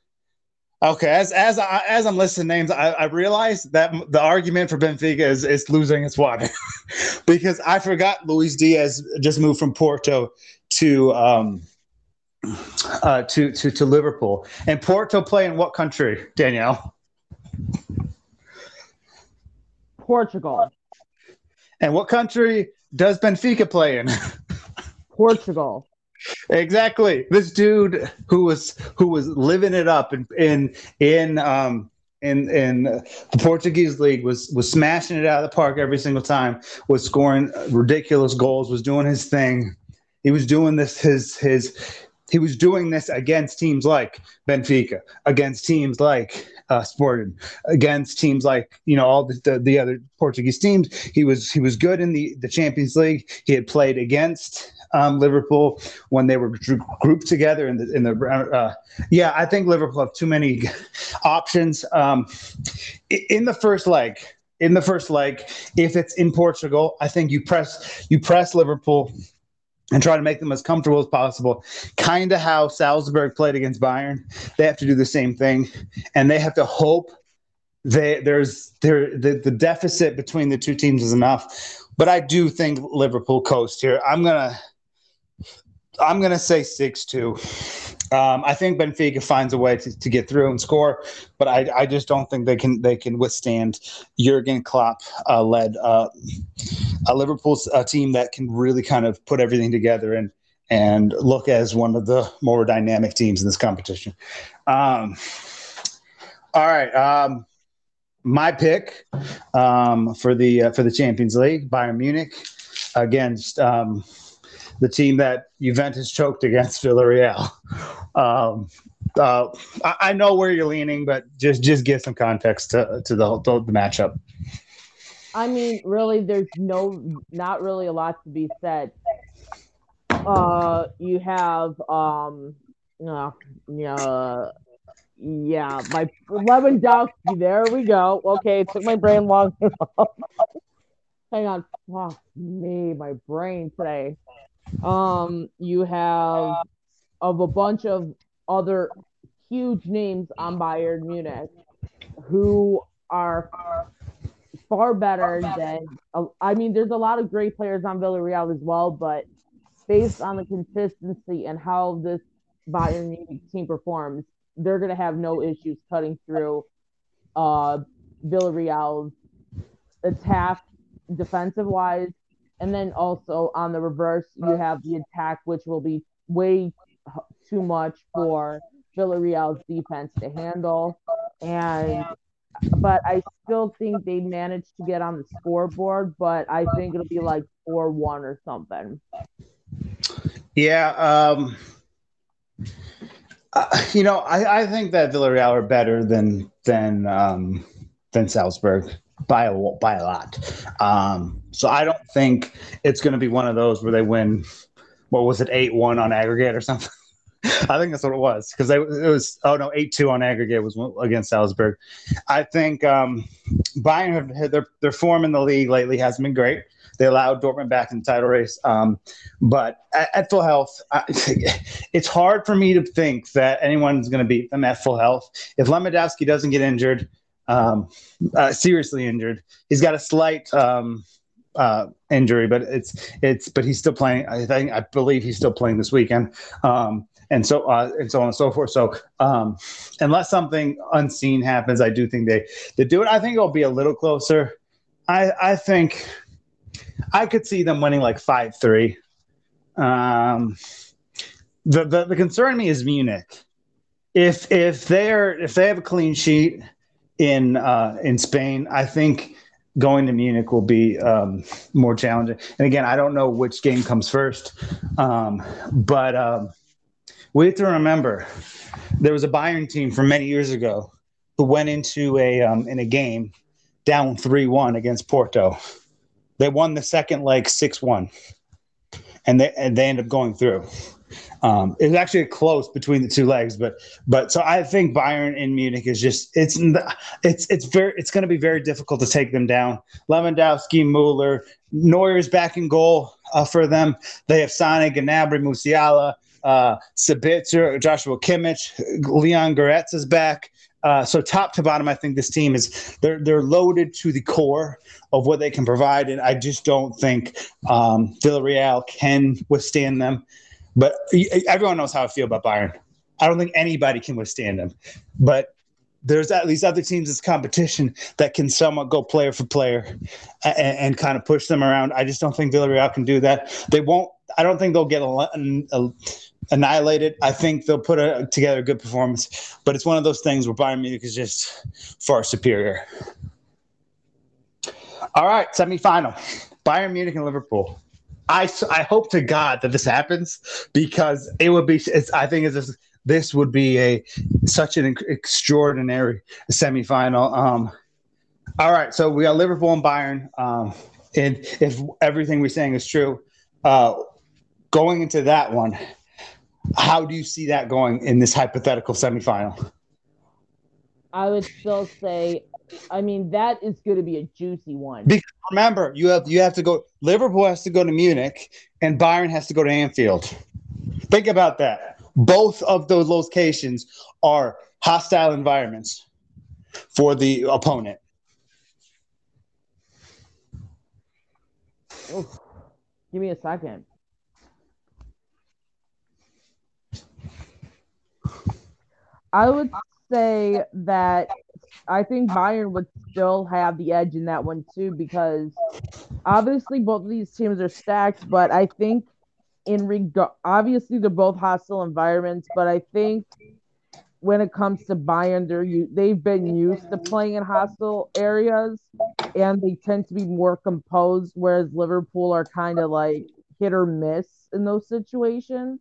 Okay, as as I, as I'm listing names, I, I realize that the argument for Benfica is is losing its water because I forgot Luis Diaz just moved from Porto to um uh to to to Liverpool and Porto play in what country, Danielle? Portugal. And what country does Benfica play in? Portugal. Exactly. This dude who was who was living it up in in in um in in the Portuguese league was was smashing it out of the park every single time. Was scoring ridiculous goals. Was doing his thing. He was doing this his his he was doing this against teams like Benfica, against teams like uh, Sporting against teams like you know all the, the, the other Portuguese teams. He was he was good in the the Champions League. He had played against um, Liverpool when they were grouped together in the in the uh, yeah. I think Liverpool have too many options um, in the first leg. In the first leg, if it's in Portugal, I think you press you press Liverpool and try to make them as comfortable as possible. Kind of how Salzburg played against Bayern. They have to do the same thing, and they have to hope they, there's there the, the deficit between the two teams is enough. But I do think Liverpool coast here. I'm gonna I'm gonna say six two. Um, I think Benfica finds a way to, to get through and score, but I, I just don't think they can they can withstand Jurgen Klopp uh, led uh, a Liverpool's a team that can really kind of put everything together and and look as one of the more dynamic teams in this competition. Um, all right, um, my pick um, for the uh, for the Champions League, Bayern Munich against um, the team that Juventus choked against Villarreal. Um, uh, I, I, know where you're leaning, but just just give some context to to the the, the matchup. I mean, really, there's no, not really a lot to be said. Uh, you have, um, uh, yeah, yeah, my Lewandowski. There we go. Okay, it took my brain long. Hang on, fuck me, my brain today. Um, you have of a bunch of other huge names on Bayern Munich who are far better than. I mean, there's a lot of great players on Villarreal as well, but based on the consistency and how this Bayern Munich team performs, they're going to have no issues cutting through uh, Villarreal's attack defensive wise and then also on the reverse, you have the attack, which will be way too much for Villarreal's defense to handle. And but I still think they managed to get on the scoreboard, but I think it'll be like 4 1 or something. Yeah. Um, uh, you know, I, I think that Villarreal are better than than um, than Salzburg by a by a lot. Um, so I don't think it's going to be one of those where they win. What was it, eight one on aggregate or something? I think that's what it was because it was oh no eight two on aggregate was against Salzburg. I think um, Bayern have their their form in the league lately hasn't been great. They allowed Dortmund back in the title race, um, but at, at, full health, I, it's hard for me to think that anyone's going to beat them at full health. If Lewandowski doesn't get injured, um, uh, seriously injured. He's got a slight um, uh, injury, but it's it's but he's still playing. I think I believe he's still playing this weekend. Um, and so uh, and so on and so forth. So um, unless something unseen happens, I do think they they do it. I think it'll be a little closer. I I think I could see them winning like five three. Um, the, the the concern me is Munich. If if they're if they have a clean sheet in uh, in Spain. I think going to Munich will be um, more challenging. And again, I don't know which game comes first, um, but um, we have to remember there was a Bayern team from many years ago who went into a um, in a game down three one against Porto. They won the second leg six one, and they and they end up going through. Um, it was actually close between the two legs, but but so I think Bayern in Munich is just it's it's it's very it's going to be very difficult to take them down. Lewandowski, Mueller, Neuer's back in goal uh, for them. They have Sané, Gnabry, Musiala, uh, Sabitzer, Joshua Kimmich, Leon Goretzka is back. Uh, so top to bottom, I think this team is they're they're loaded to the core of what they can provide, and I just don't think um, Villarreal can withstand them. But everyone knows how I feel about Bayern. I don't think anybody can withstand them. But there's at least other teams in competition that can somewhat go player for player and, and, kind of push them around. I just don't think Villarreal can do that. They won't. I don't think they'll get annihilated. I think they'll put a, together a good performance. But it's one of those things where Bayern Munich is just far superior. All right, semifinal: Bayern Munich and Liverpool. I, I hope to God that this happens because it would be. I think this would be a such an extraordinary semifinal. Um, all right, so we got Liverpool and Bayern. Um, and if everything we're saying is true, uh, going into that one, how do you see that going in this hypothetical semifinal? I would still say, I mean, that is going to be a juicy one. Because remember, you have you have to go. Liverpool has to go to Munich, and Bayern has to go to Anfield. Think about that. Both of those locations are hostile environments for the opponent. Give me a second. I would say that I think Bayern would still have the edge in that one too because obviously both of these teams are stacked, but I think in regard obviously they're both hostile environments, but I think when it comes to Bayern, they're they've been used to playing in hostile areas, and they tend to be more composed. Whereas Liverpool are kind of like hit or miss in those situations.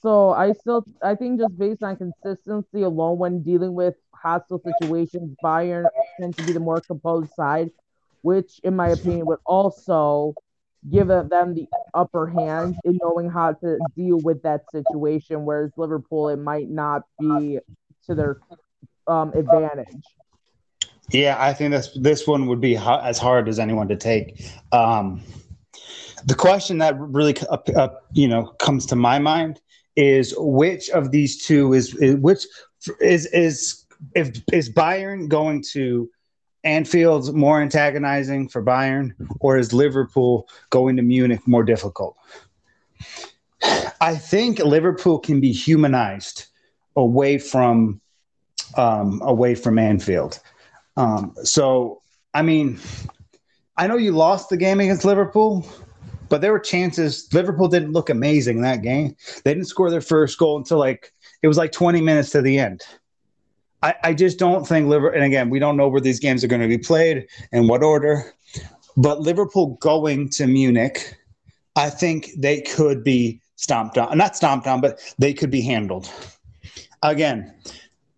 So I still I think just based on consistency alone when dealing with hostile situations, Bayern tend to be the more composed side, which in my opinion would also give them the upper hand in knowing how to deal with that situation. Whereas Liverpool, it might not be to their um, advantage. Yeah, I think this this one would be as hard as anyone to take. Um, the question that really uh, uh, you know comes to my mind is which of these two is, is which is is if is Bayern going to Anfield's more antagonizing for Bayern, or is Liverpool going to Munich more difficult? I think Liverpool can be humanized away from um, away from Anfield. Um, so, I mean, I know you lost the game against Liverpool, but there were chances. Liverpool didn't look amazing that game. They didn't score their first goal until like it was like 20 minutes to the end. I, I just don't think Liverpool, and again, we don't know where these games are going to be played and what order, but Liverpool going to Munich, I think they could be stomped on. Not stomped on, but they could be handled. Again,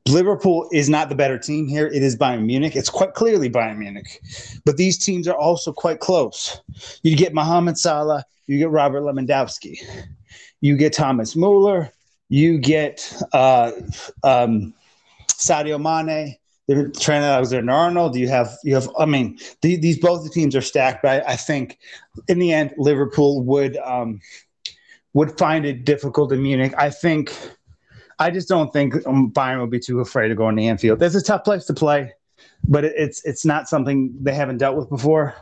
Liverpool is not the better team here. It is Bayern Munich. It's quite clearly Bayern Munich. But these teams are also quite close. You get Mohamed Salah, you get Robert Lewandowski, you get Thomas Muller, you get uh, um, Sadio Mane, Trent Alexander Arnold. Do you have you have. I mean, the, these both the teams are stacked, but I, I think in the end, Liverpool would um, would find it difficult in Munich. I think. I just don't think um, Bayern will be too afraid to go into Anfield. It's a tough place to play, but it, it's it's not something they haven't dealt with before.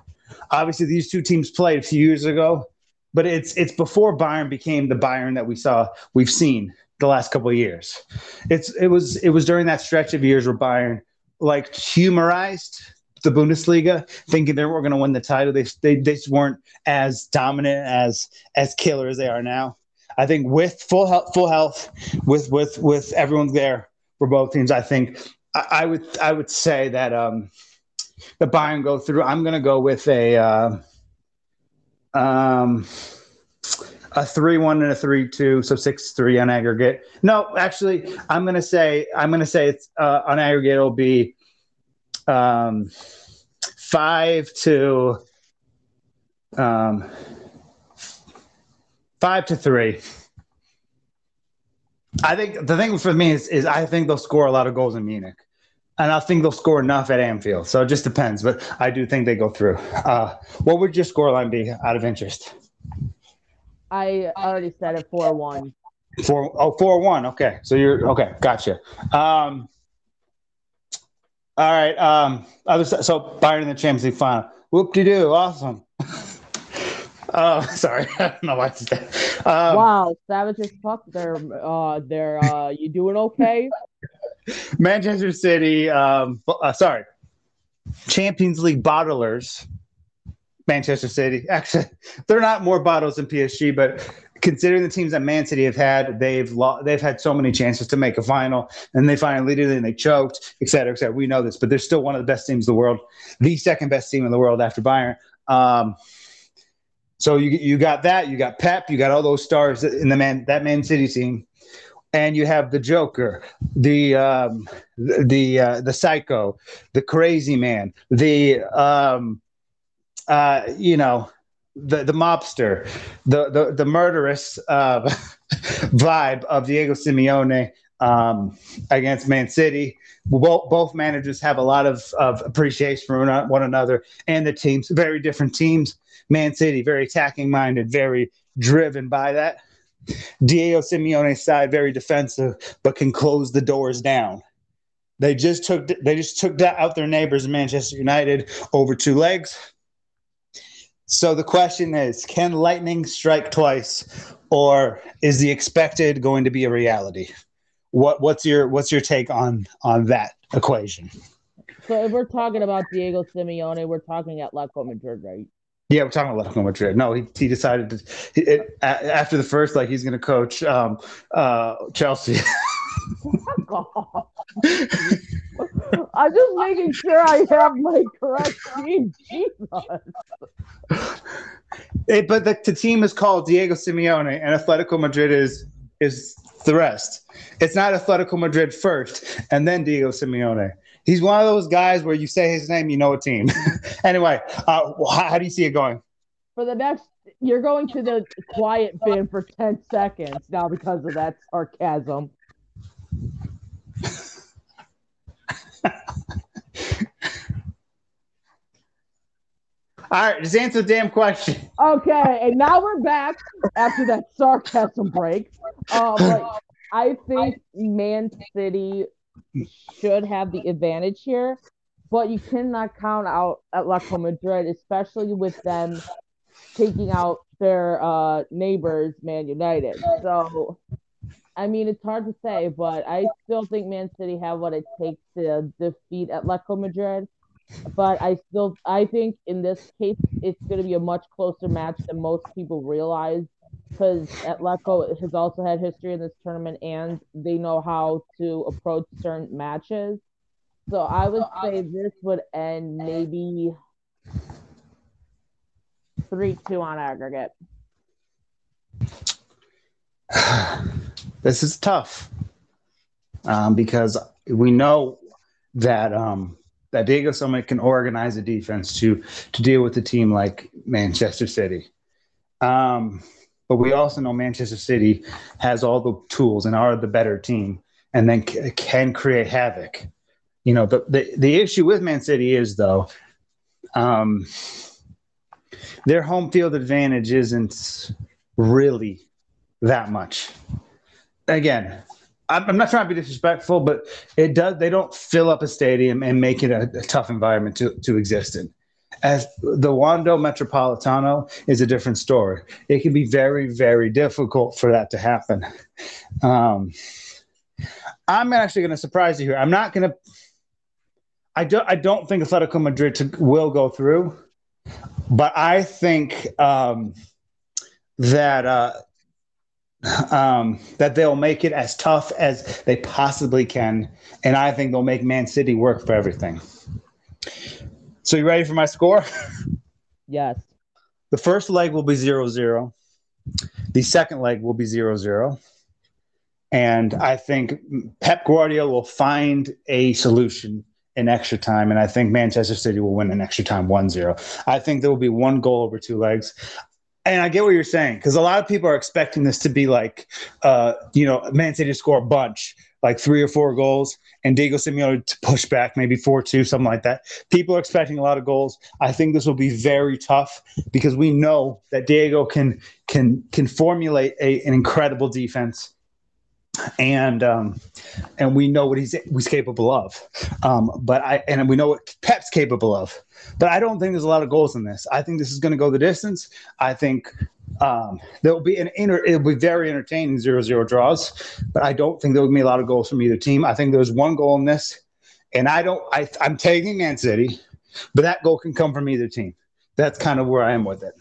Obviously, these two teams played a few years ago, but it's it's before Bayern became the Bayern that we saw we've seen the last couple of years. It's it was it was during that stretch of years where Bayern like humorized the Bundesliga, thinking they were going to win the title. They, they they just weren't as dominant as as killer as they are now. I think with full health, full health, with with with everyone there for both teams, I think I, I would I would say that um the Bayern go through. I'm going to go with a uh, um a three one and a three two, so six three on aggregate. No, actually, I'm gonna say I'm gonna say it's uh, on aggregate. It'll be um, five to um, five to three. I think the thing for me is, is I think they'll score a lot of goals in Munich. And I think they'll score enough at Anfield. So it just depends. But I do think they go through. Uh, what would your score line be out of interest? I already said it four one. Four oh four one. Okay, so you're okay. Gotcha. Um, all right. Um, other so Bayern in the Champions League final. Whoop de doo. Awesome. Oh, sorry. I don't know why I said that. Um, wow, savage as fuck. They're uh, they're uh, you doing okay? Manchester City. Um, uh, sorry, Champions League bottlers Manchester City. Actually, they're not more bottles than PSG, but considering the teams that Man City have had, they've lo- they've had so many chances to make a final, and they finally did it, and they choked, et cetera, et cetera. We know this, but they're still one of the best teams in the world, the second best team in the world after Bayern. Um, so you you got that, you got Pep, you got all those stars in the man that Man City team, and you have the Joker, the um, the uh, the psycho, the crazy man, the um, uh, you know, the the mobster, the the the murderous uh, vibe of Diego Simeone um, against Man City. Both, both managers have a lot of, of appreciation for one another and the teams. Very different teams. Man City, very attacking minded, very driven by that. Diego Simeone's side, very defensive, but can close the doors down. They just took they just took out their neighbors, Manchester United, over two legs. So the question is, can lightning strike twice, or is the expected going to be a reality? What what's your what's your take on on that equation? So if we're talking about Diego Simeone, we're talking at Atletico Madrid, right? Yeah, we're talking about Atletico Madrid. No, he, he decided to it, after the first, like he's going to coach um, uh, Chelsea. I'm just making sure I have my correct team. Jesus. It, but the, the team is called Diego Simeone, and Atletico Madrid is is the rest. It's not Atletico Madrid first, and then Diego Simeone. He's one of those guys where you say his name, you know a team. anyway, uh, how, how do you see it going? For the next, you're going to the quiet bin for 10 seconds now because of that sarcasm. All right, just answer the damn question. Okay, and now we're back after that sarcasm break. Um, I think Man City should have the advantage here, but you cannot count out Atletico Madrid, especially with them taking out their uh, neighbors, Man United. So, I mean, it's hard to say, but I still think Man City have what it takes to defeat Atletico Madrid. But I still, I think in this case, it's going to be a much closer match than most people realize because Atletico has also had history in this tournament and they know how to approach certain matches. So I would say this would end maybe three two on aggregate. this is tough um, because we know that um, that Diego Simeone can organize a defense to to deal with a team like Manchester City. Um, but we also know Manchester City has all the tools and are the better team, and then c- can create havoc. You know, the, the the issue with Man City is though, um, their home field advantage isn't really that much. Again, I'm not trying to be disrespectful, but it does. They don't fill up a stadium and make it a, a tough environment to to exist in as the Wanda Metropolitano is a different story. It can be very, very difficult for that to happen. Um, I'm actually going to surprise you here. I'm not going to. I don't. I don't think Atletico Madrid to, will go through, but I think um, that uh, um, that they'll make it as tough as they possibly can, and I think they'll make Man City work for everything. So you ready for my score? Yes. The first leg will be zero zero. The second leg will be zero zero. And I think Pep Guardiola will find a solution in extra time. And I think Manchester City will win in extra time 1 0. I think there will be one goal over two legs. And I get what you're saying because a lot of people are expecting this to be like, uh, you know, Man City to score a bunch like three or four goals, and Diego Simeone to push back maybe four two, something like that. People are expecting a lot of goals. I think this will be very tough because we know that Diego can can can formulate a, an incredible defense and um, and we know what he's he's capable of. Um, but I and we know what Pep's capable of. But I don't think there's a lot of goals in this. I think this is going to go the distance. I think um, there will be an inter. It'll be very entertaining zero zero draws. But I don't think there will be a lot of goals from either team. I think there's one goal in this, and I don't. I I'm taking Man City, but that goal can come from either team. That's kind of where I am with it.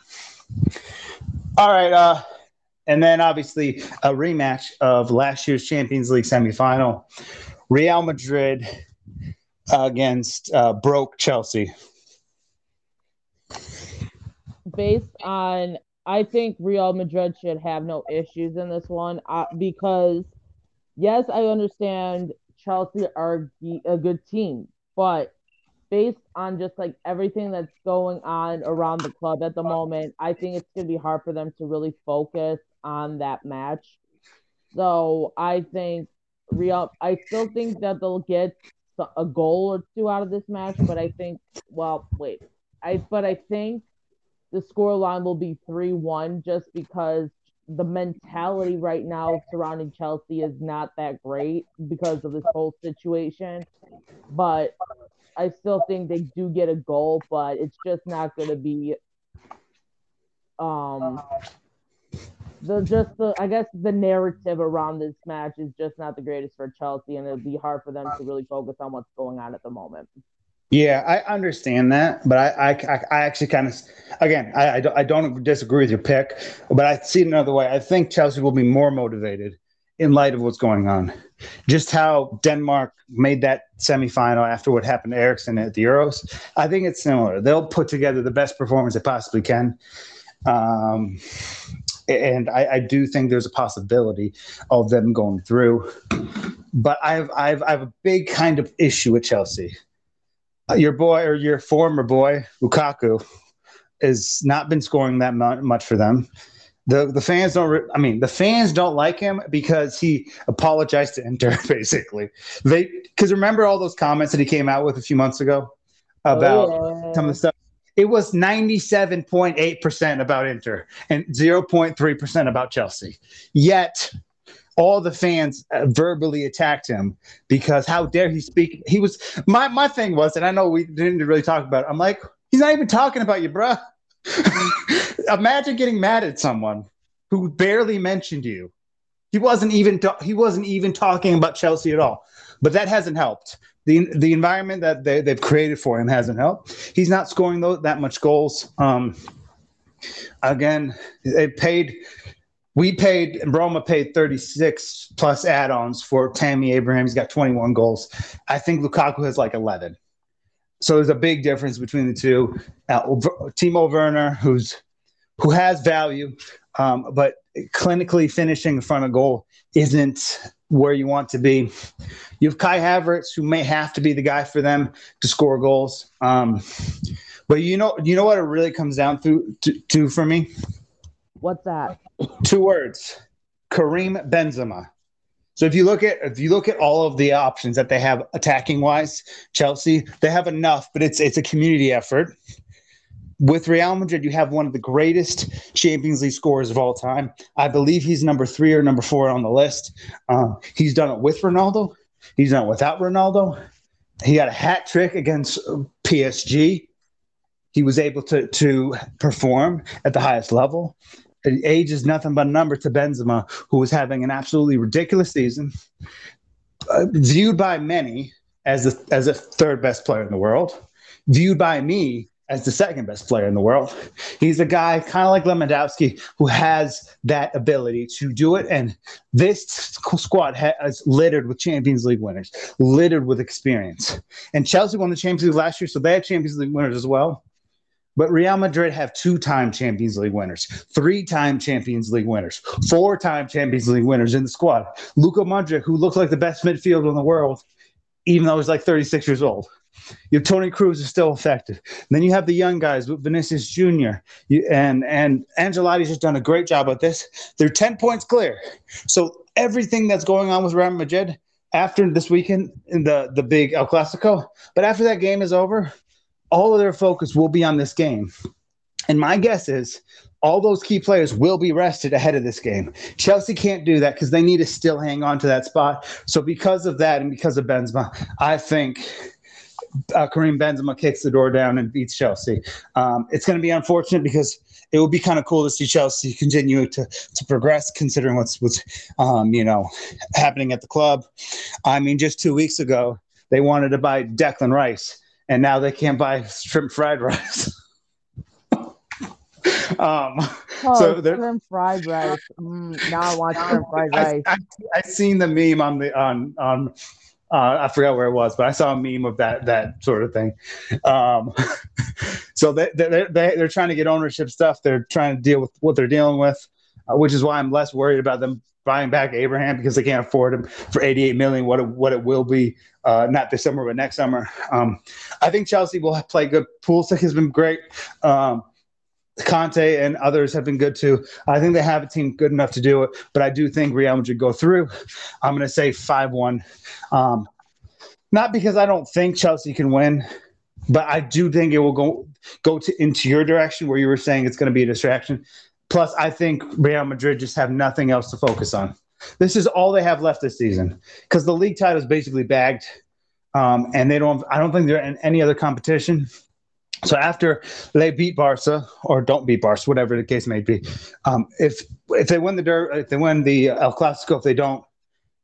All right. Uh, and then obviously a rematch of last year's Champions League semifinal, Real Madrid against uh, broke Chelsea. Based on, I think Real Madrid should have no issues in this one uh, because yes, I understand Chelsea are a good team, but based on just like everything that's going on around the club at the moment, I think it's going to be hard for them to really focus on that match. So I think Real, I still think that they'll get a goal or two out of this match, but I think, well, wait, I but I think the score line will be three one just because the mentality right now surrounding Chelsea is not that great because of this whole situation. But I still think they do get a goal, but it's just not going to be um the just the I guess the narrative around this match is just not the greatest for Chelsea, and it'll be hard for them to really focus on what's going on at the moment. Yeah, I understand that, but I I, I actually kind of again I, I don't, disagree with your pick, but I see it another way. I think Chelsea will be more motivated in light of what's going on. Just how Denmark made that semifinal after what happened to Eriksen at the Euros. I think it's similar. They'll put together the best performance they possibly can. Um, and I, I, do think there's a possibility of them going through. But I've I've I have a big kind of issue with Chelsea. Uh, your boy or your former boy Lukaku has not been scoring that much for them. The the fans don't. Re- I mean, the fans don't like him because he apologized to Inter. Basically, they because remember all those comments that he came out with a few months ago about oh, yeah. some of the stuff it was 97.8% about Inter and 0.3% about Chelsea. Yet all the fans uh, verbally attacked him because how dare he speak? He was my my thing was, and I know we didn't really talk about it. I'm like, he's not even talking about you, bruh. Imagine getting mad at someone who barely mentioned you. He wasn't even he wasn't even talking about Chelsea at all. But that hasn't helped the the environment that they, they've created for him hasn't helped. He's not scoring those, that much goals. Um, again, they paid. We paid Roma paid 36 plus add-ons for Tammy Abraham. He's got 21 goals. I think Lukaku has like 11. So there's a big difference between the two. Uh, Timo Werner, who's who has value, um, but clinically finishing in front of goal isn't where you want to be. You have Kai Havertz, who may have to be the guy for them to score goals. Um, but you know, you know what it really comes down to, to, to for me. What's that? Two words: Karim Benzema. So if you look at if you look at all of the options that they have attacking wise, Chelsea they have enough, but it's it's a community effort with Real Madrid, you have one of the greatest Champions League scorers of all time. I believe he's number three or number four on the list. Uh, he's done it with Ronaldo. He's done it without Ronaldo. He had a hat trick against PSG. He was able to to perform at the highest level. Age is nothing but a number to Benzema, who was having an absolutely ridiculous season, uh, viewed by many as as a third best player in the world, viewed by me as the second best player in the world. He's a guy kind of like Lewandowski who has that ability to do it. And this squad has littered with Champions League winners, littered with experience. And Chelsea won the Champions League last year, so they have Champions League winners as well. But Real Madrid have two-time Champions League winners, three-time Champions League winners, four-time Champions League winners in the squad. Luka Modric, who looked like the best midfielder in the world, even though he's like 36 years old. You Toni Kroos is still effective. And then you have the young guys with Vinicius Jr. You, and and Ancelotti's just done a great job with this. They're 10 points clear. So everything that's going on with Real Madrid after this weekend in the, the big El Clasico, but after that game is over, all of their focus will be on this game. And my guess is all those key players will be rested ahead of this game. Chelsea can't do that because they need to still hang on to that spot. So because of that and because of Benzema, I think uh, Karim Benzema kicks the door down and beats Chelsea. Um, it's going to be unfortunate because it would be kind of cool to see Chelsea continue to to progress, considering what's what's um, you know happening at the club. I mean, just two weeks ago they wanted to buy Declan Rice, and now they can't buy shrimp fried rice. um, oh, so shrimp fried rice. Mm, now I want shrimp fried rice. I, I, I seen the meme on the on on uh, I forgot where it was, but I saw a meme of that that sort of thing. Um, so they, they, they, they're trying to get ownership stuff. They're trying to deal with what they're dealing with, uh, which is why I'm less worried about them buying back Abraham because they can't afford him for 88 million. What it, what it will be, uh, not this summer, but next summer. Um, I think Chelsea will play good. Pulisic has been great. Um, Kante and others have been good too. I think they have a team good enough to do it, but I do think Real Madrid go through. I'm going to say 5 1. Um, not because I don't think Chelsea can win, but I do think it will go go to into your direction where you were saying it's going to be a distraction. Plus, I think Real Madrid just have nothing else to focus on. This is all they have left this season because the league title is basically bagged, um, and they don't. I don't think they're in any other competition. So after they beat Barca or don't beat Barca, whatever the case may be, um, if if they win the if they win the El Clasico, if they don't,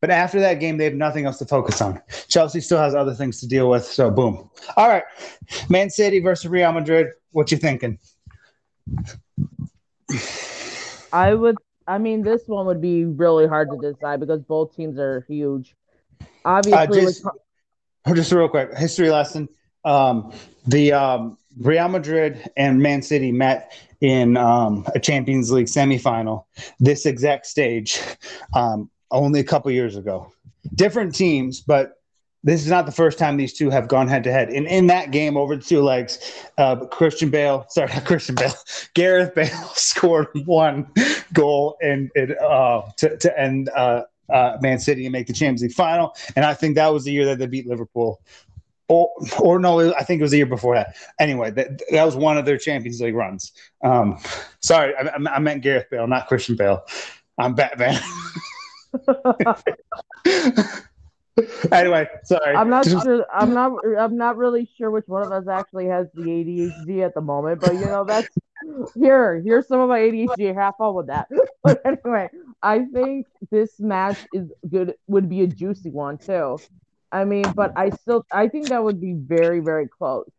but after that game, they have nothing else to focus on. Chelsea still has other things to deal with. So boom. All right, Man City versus Real Madrid. What you thinking? I would. I mean, this one would be really hard to decide because both teams are huge. Obviously, uh, just, just real quick history lesson. Um, the um, Real Madrid and Man City met in um, a Champions League semifinal. This exact stage, um, only a couple years ago. Different teams, but this is not the first time these two have gone head to head. And in that game, over the two legs, uh, Christian Bale, sorry, not Christian Bale, Gareth Bale scored one goal and it, uh, to, to end uh, uh, Man City and make the Champions League final. And I think that was the year that they beat Liverpool. Or, or no, I think it was the year before that. Anyway, that, that was one of their Champions League runs. Um, sorry, I, I meant Gareth Bale, not Christian Bale. I'm Batman. anyway, sorry. I'm not sure. I'm not. I'm not really sure which one of us actually has the ADHD at the moment. But you know, that's here. Here's some of my ADHD. Have fun with that. But anyway, I think this match is good. Would be a juicy one too. I mean, but I still. I think that would be very, very close.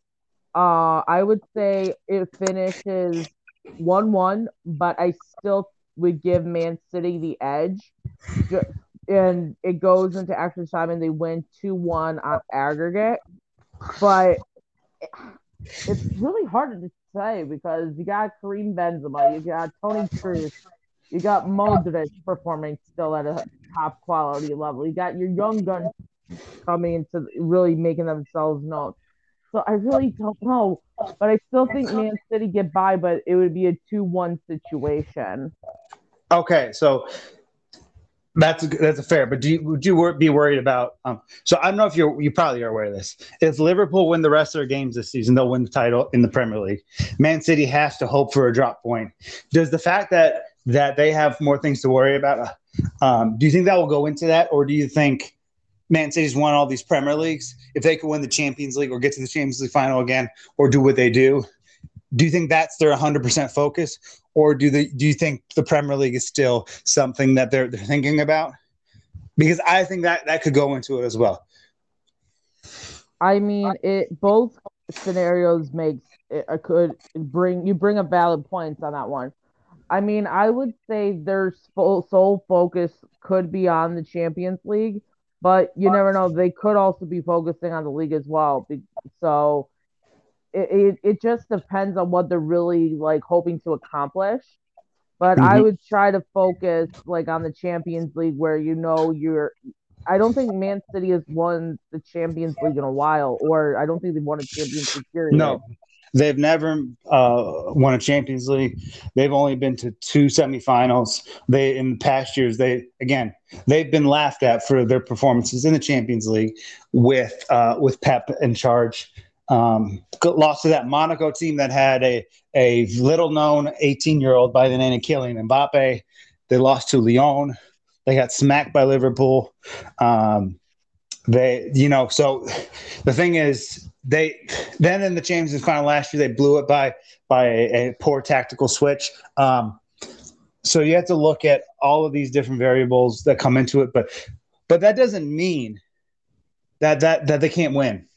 Uh, I would say it finishes one-one, but I still would give Man City the edge and it goes into extra time and they win 2-1 on aggregate but it's really hard to say because you got Karim Benzema, you got Toni Kroos, you got Modric performing still at a top quality level. You got your young guns coming into really making themselves known. So I really don't know, but I still think Man City get by, but it would be a two-one situation. Okay, so that's a, that's a fair. But do you, would you be worried about? Um, so I don't know if you're you probably are aware of this. If Liverpool win the rest of their games this season, they'll win the title in the Premier League. Man City has to hope for a drop point. Does the fact that that they have more things to worry about? Uh, um, do you think that will go into that, or do you think Man City's won all these Premier Leagues? If they could win the Champions League or get to the Champions League final again, or do what they do, do you think that's their 100% focus or do they do you think the Premier League is still something that they're they're thinking about? Because I think that that could go into it as well. I mean, it both scenarios makes it I could bring you bring up valid points on that one. I mean, I would say their sole focus could be on the Champions League, but you never know. They could also be focusing on the league as well. So it, it, it just depends on what they're really like hoping to accomplish. But mm-hmm. I would try to focus like on the Champions League where you know you're I don't think Man City has won the Champions League in a while, or I don't think they've won a Champions League period. No, they've never uh, won a Champions League. They've only been to two semifinals. They in the past years, they again they've been laughed at for their performances in the Champions League with uh, with Pep in charge. Um, lost to that Monaco team that had a, a little known 18 year old by the name of Kylian Mbappe. They lost to Lyon. They got smacked by Liverpool. Um, they, you know, so the thing is, they then in the Champions final last year they blew it by by a, a poor tactical switch. Um, so you have to look at all of these different variables that come into it, but but that doesn't mean that that that they can't win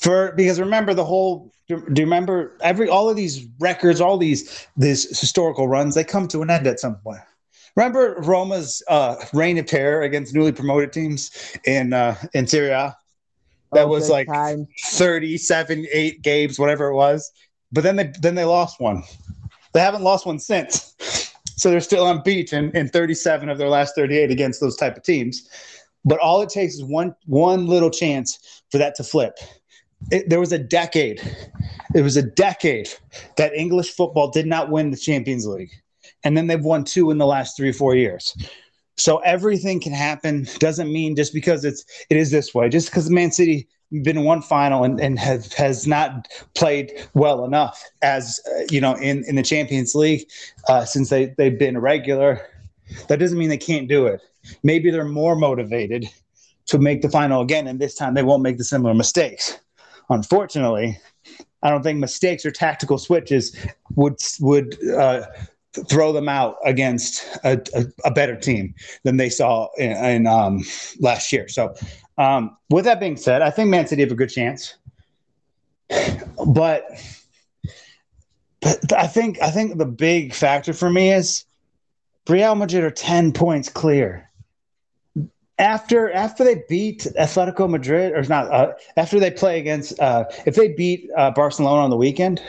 for because remember the whole do you remember every all of these records all these these historical runs they come to an end at some point remember roma's uh, reign of terror against newly promoted teams in uh in Serie A that oh, was like time. 37 8 games whatever it was but then they then they lost one they haven't lost one since so they're still unbeaten in 37 of their last 38 against those type of teams. But all it takes is one one little chance for that to flip. It, there was a decade. It was a decade that English football did not win the Champions League, and then they've won two in the last three four years. So everything can happen. Doesn't mean just because it's it is this way. Just because Man City been one final and, and has has not played well enough as uh, you know in, in the Champions League uh, since they they've been regular. That doesn't mean they can't do it. Maybe they're more motivated to make the final again, and this time they won't make the similar mistakes. Unfortunately, I don't think mistakes or tactical switches would would uh, throw them out against a, a, a, better team than they saw in, in um, last year. So, um, with that being said, I think Man City have a good chance, but but I think I think the big factor for me is Real Madrid are ten points clear. After after they beat Atletico Madrid, or not uh, after they play against, uh, if they beat uh, Barcelona on the weekend,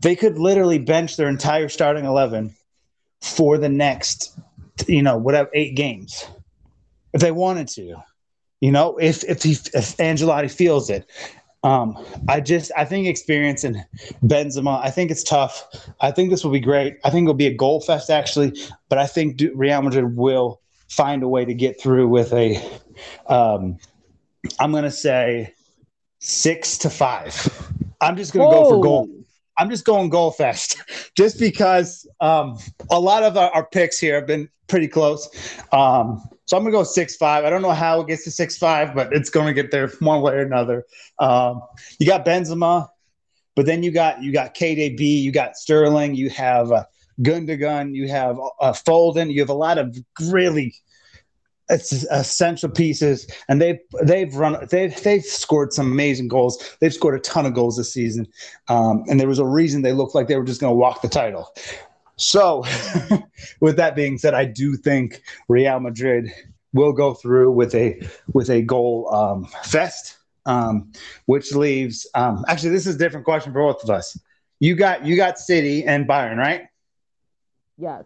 they could literally bench their entire starting 11 for the next, you know, whatever, eight games if they wanted to. You know, if if he if Ancelotti feels it, um, I just I think experience in Benzema. I think it's tough. I think this will be great. I think it'll be a goal fest actually, but I think Real Madrid will find a way to get through with a. Um, I'm gonna say six to five. I'm just gonna Whoa. go for goal. I'm just going goal fest, just because um, a lot of our, our, picks here have been pretty close. Um, so I'm gonna go six five. I don't know how it gets to six five, but it's gonna get there one way or another. Um, you got Benzema, but then you got you got KDB, you got Sterling, you have uh, Gundogan, you have uh, Foden, you have a lot of really it's essential pieces, and they've they've run they've they've scored some amazing goals. They've scored a ton of goals this season, um, and there was a reason they looked like they were just going to walk the title. So, with that being said, I do think Real Madrid will go through with a with a goal um, fest, um, which leaves. Um, actually, this is a different question for both of us. You got you got City and Bayern, right? Yes.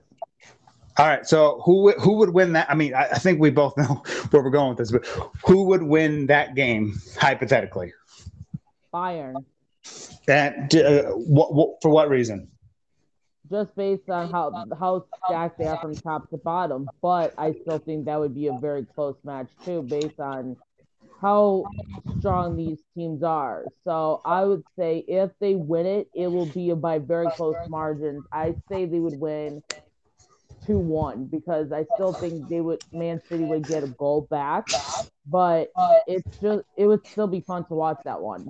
All right. So who who would win that? I mean, I, I, think we both know where we're going with this, but who would win that game hypothetically? Bayern. That uh, what, what for what reason? Just based on how how stacked they are from top to bottom, but I still think that would be a very close match too, based on how strong these teams are. So I would say if they win it, it will be by very close margins. I say they would win two one because I still think they would Man City would get a goal back, but it's just it would still be fun to watch that one.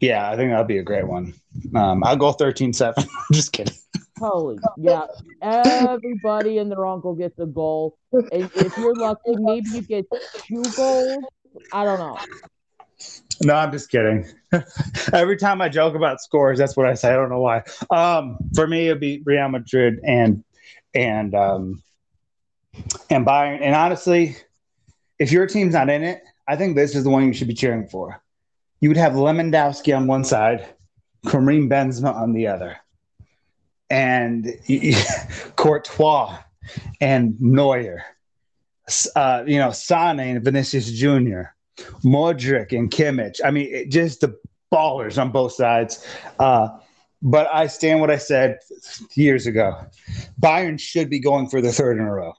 Yeah, I think that'll be a great one. Um, I'll go 13-7. just kidding. Holy yeah! Everybody and their uncle gets a goal. And if you're lucky, maybe you get two goals. I don't know. No, I'm just kidding. Every time I joke about scores, that's what I say. I don't know why. Um, for me, it'd be Real Madrid and and um, and Bayern. And honestly, if your team's not in it, I think this is the one you should be cheering for. You would have Lewandowski on one side, Karim Benzema on the other, and Courtois and Neuer. Uh, you know, Sane and Vinicius Jr., Modric and Kimmich. I mean, it, just the ballers on both sides. Uh, but I stand what I said years ago. Bayern should be going for the third in a row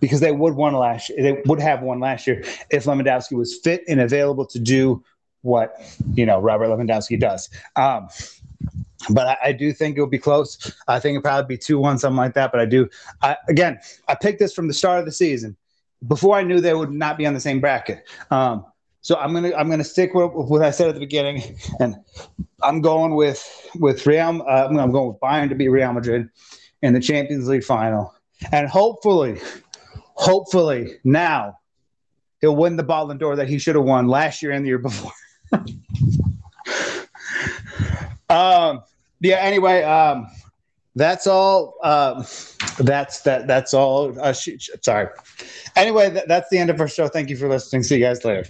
because they would won last. They would have won last year if Lewandowski was fit and available to do what you know Robert Lewandowski does. Um, but I, I, do think it'll be close. I think it'll probably be two one, something like that. But I do. I, again, I picked this from the start of the season before I knew they would not be on the same bracket. Um, so I'm gonna I'm gonna stick with, with, what I said at the beginning, and I'm going with with Real. Uh, I'm going with Bayern to beat Real Madrid in the Champions League final, and hopefully, hopefully now he'll win the Ballon d'Or that he should have won last year and the year before. um. Yeah. Anyway. Um. That's all. Um. That's that. That's all. Uh, sorry. Anyway, th- that's the end of our show. Thank you for listening. See you guys later.